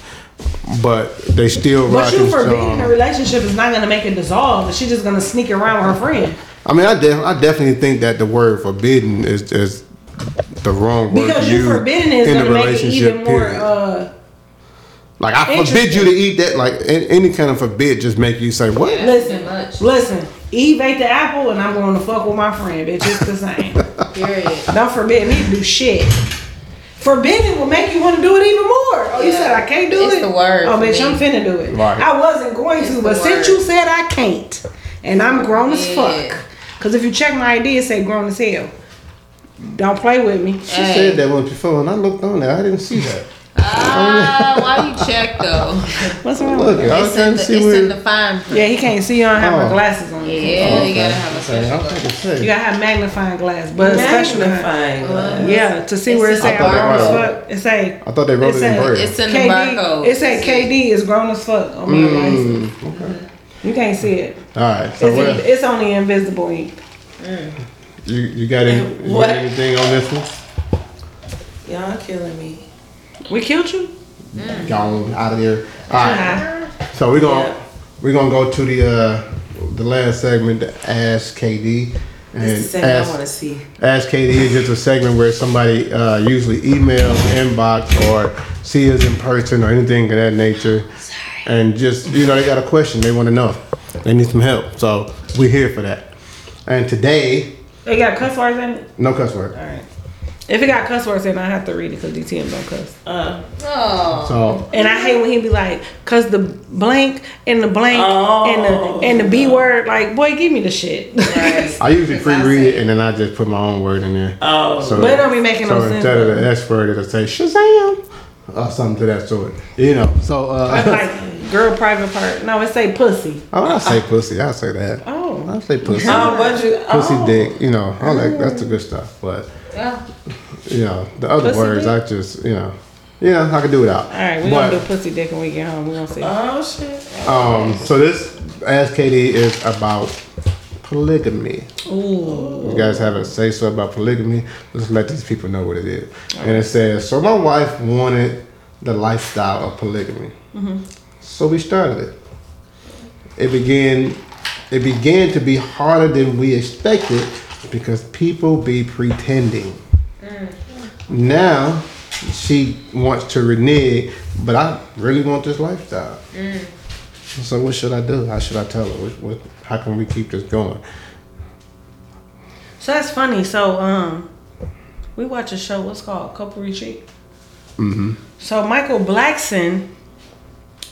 but they still But you rocking forbidding a relationship is not gonna make it dissolve. She's just gonna sneak around with her friend. I mean, I, def- I definitely think that the word forbidden is is the wrong word Because you use forbidding is in a gonna make it relationship. even more period. uh like I forbid you to eat that. Like any kind of forbid just make you say what? listen, much. listen. Eve ate the apple and I'm going to fuck with my friend, bitch. It's the same. Period. Don't forbid me to do shit. Forbidden will make you want to do it even more. Oh, you Yeah. said I can't do It's it? the word Oh, bitch, me. I'm finna do it. Right. I wasn't going It's to, the but since you said I can't, and I'm grown as fuck. Because if you check my ID, it say grown as hell. Don't play with me. She said that once before, and I looked on there. I didn't see that. Ah, why you check though? What's wrong Look, with it? I was It's trying in to the, see it's where. in the fine print. Yeah, he can't see. You don't have my Oh. glasses on. Yeah, you gotta have a Okay, special. I'm trying to say. You gotta have magnifying glass, but especially Magnifying glass. yeah to see It's where it in say the I'm grown as barcode. fuck. It say I thought they wrote It it, in said- braille. It's in the KD. barcode. It say KD is grown as fuck on my Mm. license. You can't see it. All right. So It's, what? in- it's only invisible ink. You you got, any, you What? got anything on this one? Y'all killing me. We killed you. Gone out of here. All right. Nah. So we're gonna Yeah. we're gonna go to the uh, the last segment, the Ask KD. And This is the I ask, want to see. Ask KD is just a segment where somebody uh, usually emails, inbox, or see us in person or anything of that nature. And just, you know, they got a question they want to know. They need some help. So we're here for that. And today, They got cuss words in it. no cuss word. All right. If it got cuss words in, it, I have to read it because DTM don't cuss. Uh, Oh, So And I hate when he be like, "Cause the blank and the blank Oh. and the and the B word." Like, boy, give me the shit. I usually free read it and then I just put my own word in there. oh, So, But it don't be making so no sense, instead of the S word, it'll say Shazam or something to that sort. You know. So That's uh, like girl private part. No, it say pussy. oh, I say pussy. I say that. Oh. I say pussy. oh, but you, Pussy oh. dick. You know, all that. That's the good stuff. But yeah. you know, the other Pussy words, dick? I just you know, yeah, I can do without. All right, we but, gonna do pussy dick when we get home. We're gonna see. Oh shit. Um, so this Ask KD is about polygamy. Ooh. You guys have a say so about polygamy. Let's let these people know what it is. And it says, so my wife wanted the lifestyle of polygamy, Mhm. so we started it. It began. It began to be harder than we expected because people be pretending. Now she wants to renege, but I really want this lifestyle. So what should I do? How should I tell her? What, what, how can we keep this going? So that's funny. So um, we watch a show. What's called Couple Retreat. Mm-hmm. So Michael Blackson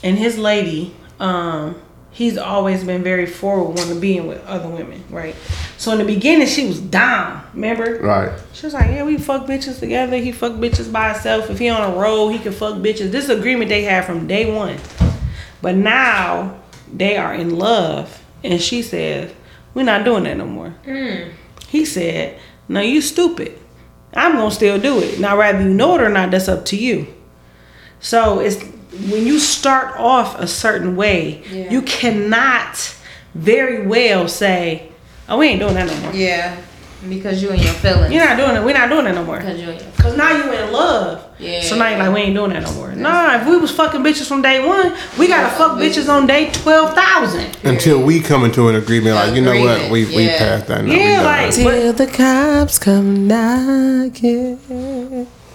and his lady, um, he's always been very forward, wanting being with other women, right? So in the beginning, she was down. Remember? Right. She was like, "Yeah, we fuck bitches together. He fuck bitches by himself. If he on a roll, he can fuck bitches." This agreement they had from day one. But now they are in love, and she says, "We're not doing that no more." Mm. He said, "No, you stupid. I'm gonna still do it. Now, whether you know it or not, that's up to you." So it's when you start off a certain way, you cannot very well say, "Oh, we ain't doing that no more." Yeah, because you and your feelings. You're not doing it. We're not doing it no more. Because you and your Cause now you in love. Yeah. So now you're like we ain't doing that no more. Nah, if we was fucking bitches from day one, we gotta fuck bitches on day twelve thousand. Until we come into an agreement, like you know what, Agreement, we we yeah. passed that. now, Yeah, done like- that. Till the cops come knocking.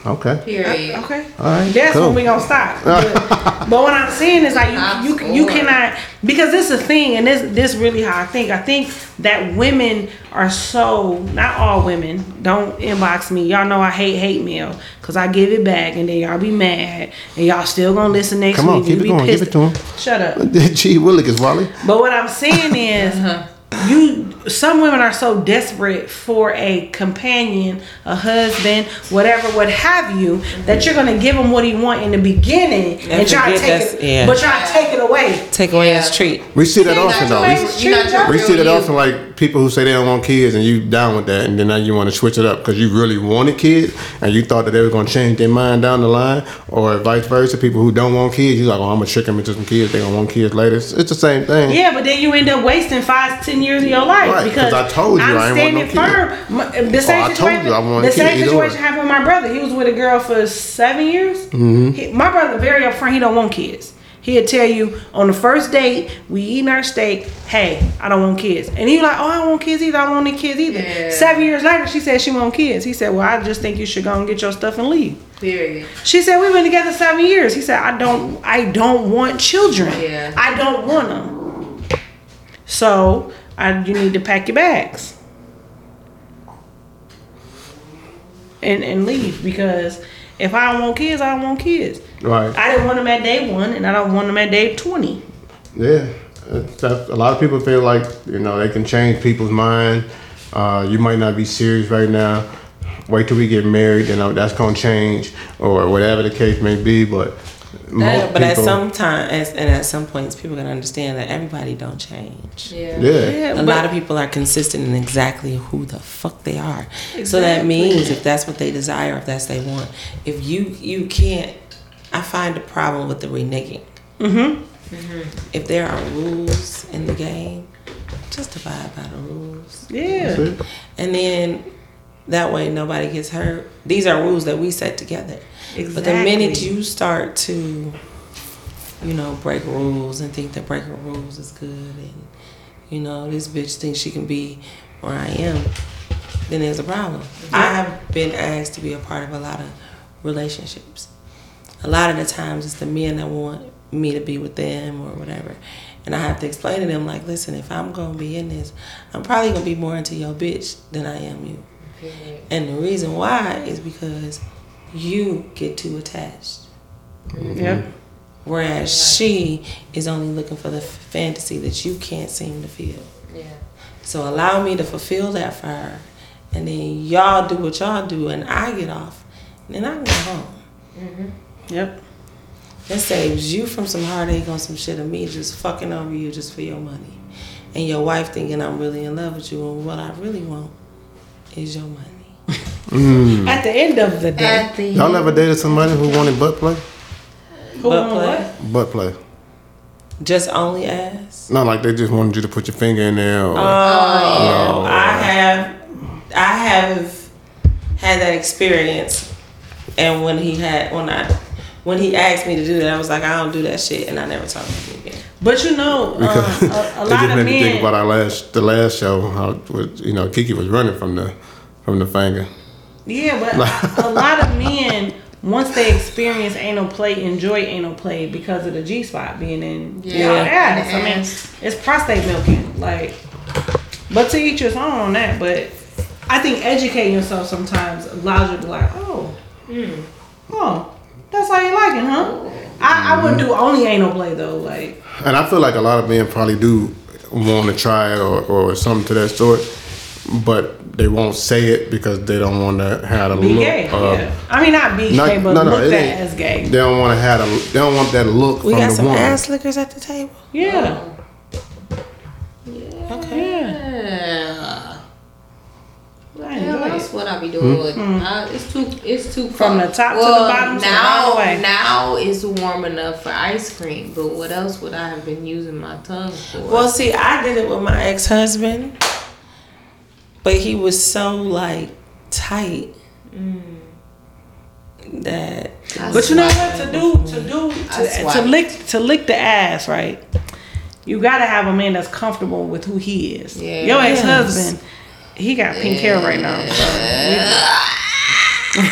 Okay. period. Okay. All right, That's cool. when we gonna stop. But, but what I'm saying is like you you, you cannot because this is a thing and this this really how I think. I think that women are so not all women. Don't inbox me. Y'all know I hate hate mail because I give it back and then y'all be mad and y'all still gonna listen next Come on, week. keep and it be going, give pissed. it to 'em. Shut up. Gee Willikers, Wally. But what I'm saying is, Uh-huh. You some women are so desperate for a companion, a husband, whatever, what have you, that you're gonna give him what he want in the beginning and, And try to take that's- it, yeah. but try to take it away. Take away his treat. We see that often though. We, ex- you're not your we see that often, like people who say they don't want kids, and you down with that, and then now you want to switch it up because you really wanted kids, and you thought that they were going to change their mind down the line, or vice versa. People who don't want kids, you're like, oh, I'm gonna trick them into some kids. They gonna want kids later. It's, it's the same thing. Yeah, but then you end up wasting five, ten years of your life Right, 'cause because I told you I'm I ain't want no kid. firm. The same I told situation. you I the same situation happened with my brother. He was with a girl for seven years. Mm-hmm. He, my brother very upfront. He don't want kids. He'll tell you on the first date, we eating our steak. Hey, I don't want kids, and he like, oh, I don't want kids either. I don't want any kids either. Yeah. Seven years later, she said she want kids. He said, well, I just think you should go and get your stuff and leave. Period. She said we've been together seven years. He said I don't I don't want children. Yeah. I don't want them. So I, you need to pack your bags and and leave because if I don't want kids, I don't want kids. Right. I didn't want them at day one, and I don't want them at day twenty. Yeah, that's- a lot of people feel like you know they can change people's mind. Uh, you might not be serious right now. Wait till we get married, and uh, that's gonna change, or whatever the case may be. But most Uh, but at some time, as, and at some points, people can understand that everybody don't change. Yeah. yeah, Yeah, A but lot of people are consistent in exactly who the fuck they are. Exactly. So that means if that's what they desire, if that's they want, if you you can't, I find a problem with the reneging. Mm-hmm. If there are rules in the game, just abide by the rules, yeah, and then that way nobody gets hurt. These are rules that we set together. Exactly. But the minute you start to, you know, break rules and think that breaking rules is good, and you know this bitch thinks she can be where I am, then there's a problem. I have been asked to be a part of a lot of relationships. A lot of the times it's the men that want me to be with them or whatever. And I have to explain to them like, listen, if I'm gonna be in this, I'm probably gonna be more into your bitch than I am you. And the reason why is because you get too attached. yep. Whereas she is only looking for the fantasy that you can't seem to feel. Yeah. So allow me to fulfill that for her. And then y'all do what y'all do and I get off. And then I can go home. Mm-hmm. Yep. That saves you from some heartache on some shit of me just fucking over you just for your money. And your wife thinking I'm really in love with you and what I really want is your money. Mm. At the end of the day, At the y'all ever dated somebody who wanted butt play? who Butt play. what? Butt play. Just only ass. Not like they just wanted you to put your finger in there. Or, Oh, I have, I have had that experience, and when he had, when I, when he asked me to do that, I was like, I don't do that shit, and I never talked to him again. But you know, um, because a, a it lot just of made me think about our last, the last show. How you know, Kiki was running from the, from the finger. Yeah, but a, a lot of men once they experience anal play, enjoy anal play because of the G spot being in Yeah. y'all ass. I mean, it's prostate milking. Like, but to each his own on that. But I think educating yourself sometimes allows you to be like, oh, oh, that's how you like it, huh? I, I wouldn't do only anal play though. Like, And I feel like a lot of men probably do want to try it or, or something to that sort, but they won't say it because they don't want to have a be look. gay. uh, yeah. I mean, not be not- gay, but no, no, looked it at ain't. as gay. They don't want to have a. They don't want that look We from got the some woman. ass lickers at the table. Yeah. Be doing it. Uh, it's too. It's too Hmm. From the top to the bottom to now, all the way. now it's warm enough for ice cream. But what else would I have been using my tongue for? Well, see, I did it with my ex husband, but he was so like tight that But you know what to do to do to, to lick to lick the ass right. You gotta have a man that's comfortable with who he is. Yeah. Your ex husband, he got pink hair right now. So we,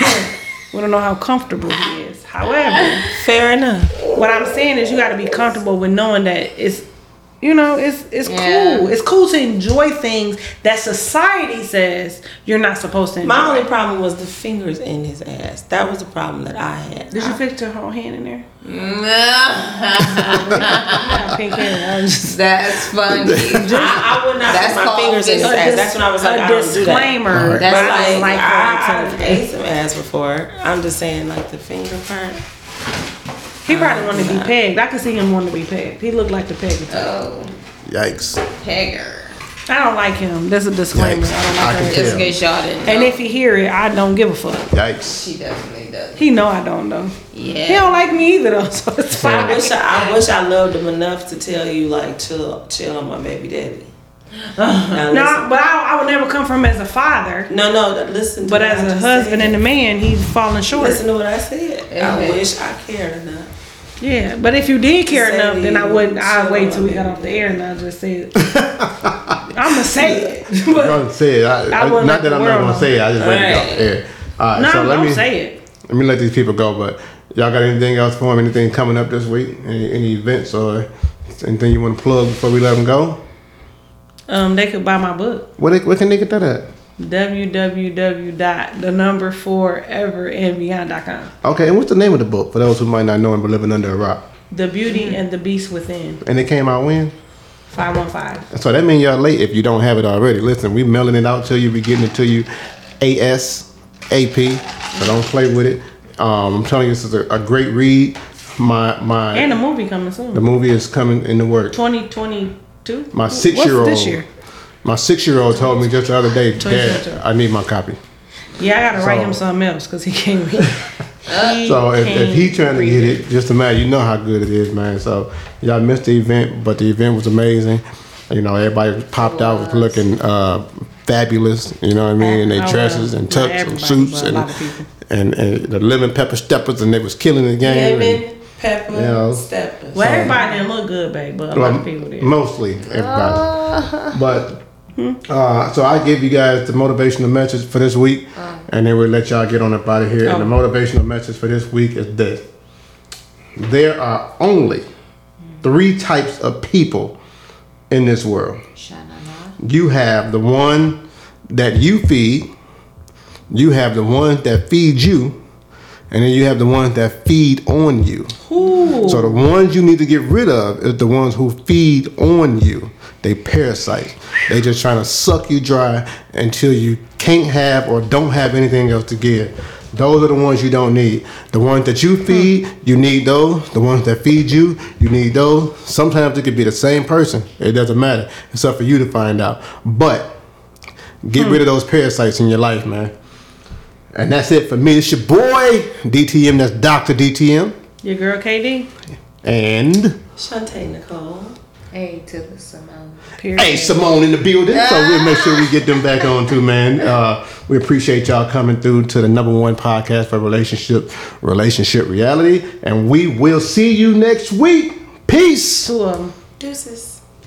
we don't know how comfortable he is. However, fair enough. what I'm saying is you gotta be comfortable with knowing that it's you know, it's it's Yeah. cool. It's cool to enjoy things that society says you're not supposed to enjoy. My only problem was the fingers in his ass. That was the problem that I had. Did you fix your whole hand in there? I got pink hair. Just That's funny. I, I would not That's put my fingers in his dis- ass. That's when I was like, a I don't do that. disclaimer. That's but Like, like I, her I to- ate some ass before. I'm just saying, like the finger part. He probably wanted to be pegged. I could see him wanting to be pegged. He looked like the pegger. oh, Yikes. Pegger. I don't like him. That's a disclaimer. Yikes. I don't I like can her. tell. Just in case y'all didn't know. And if he hear it, I don't give a fuck. Yikes. she definitely does. He know I don't though. Yeah. He don't like me either though, so it's I wish I, I wish I loved him enough to tell you like chill chill on my baby daddy. Now, No, listen. but I, I would never come from as a father. no, no. Listen. To But as I a husband said. and a man, he's falling short. listen to what I said. I wish I cared enough. Yeah, but if you did care Say enough, then I wouldn't. I'd wait till we got off the air and I just say it. I'ma say it. I'm gonna say it. I, I I, wouldn't that I'm not gonna say it. I just let Right. it go. Yeah. All right. no, so let don't me say it. let me let these people go. But y'all got anything else for them? Anything coming up this week? Any, any events or anything you want to plug before we let them go? Um, they could buy my book. Where, they, where can they get that at? www.the number four ever and beyond.com. Okay, and what's the name of the book for those who might not know and but living under a rock? The Beauty and the Beast Within. And it came out when? 515. So that means y'all late if you don't have it already. Listen, we mailing it out to you, we getting it to you ASAP. So don't play with it. Um, I'm telling you, this is a, a great read. My my and the movie coming soon. The movie is coming in the works. 2020 Two. My six-year-old. This year. My six year old told me just the other day, Dad, I need my copy. Yeah, I gotta so, write him something else because he can't read. Uh, he so if, if he trying to get it, just imagine. You know how good it is, man. So y'all missed the event, but the event was amazing. You know, everybody popped out looking uh, fabulous. You know what I mean? And they dresses and tux and suits and, and, and the lemon pepper steppers, and they was killing the game pepper, Yeah. steppers. Well, everybody didn't look good, babe, but a lot of people did. Mostly everybody. But uh, so I give you guys the motivational message for this week, and then we'll let y'all get on up out of here. And the motivational message for this week is this: there are only three types of people in this world. You have the one that you feed, you have the one that feeds you, and then you have the ones that feed on you. So the ones you need to get rid of is the ones who feed on you. They parasites. They just trying to suck you dry until you can't have or don't have anything else to give. Those are the ones you don't need. The ones that you feed, hmm. you need those. The ones that feed you, you need those. Sometimes it could be the same person. It doesn't matter. It's up for you to find out. But get rid of hmm. those parasites in your life, man. And that's it for me. It's your boy, DTM. That's Dr. DTM. Your girl KD? And Shantae Nicole. Hey to the Simone. Period. hey, Simone in the building. So we'll make sure we get them back on too, man. Uh, we appreciate y'all coming through to the number one podcast for relationship, relationship reality, and we will see you next week. Peace. Two of them. Deuces.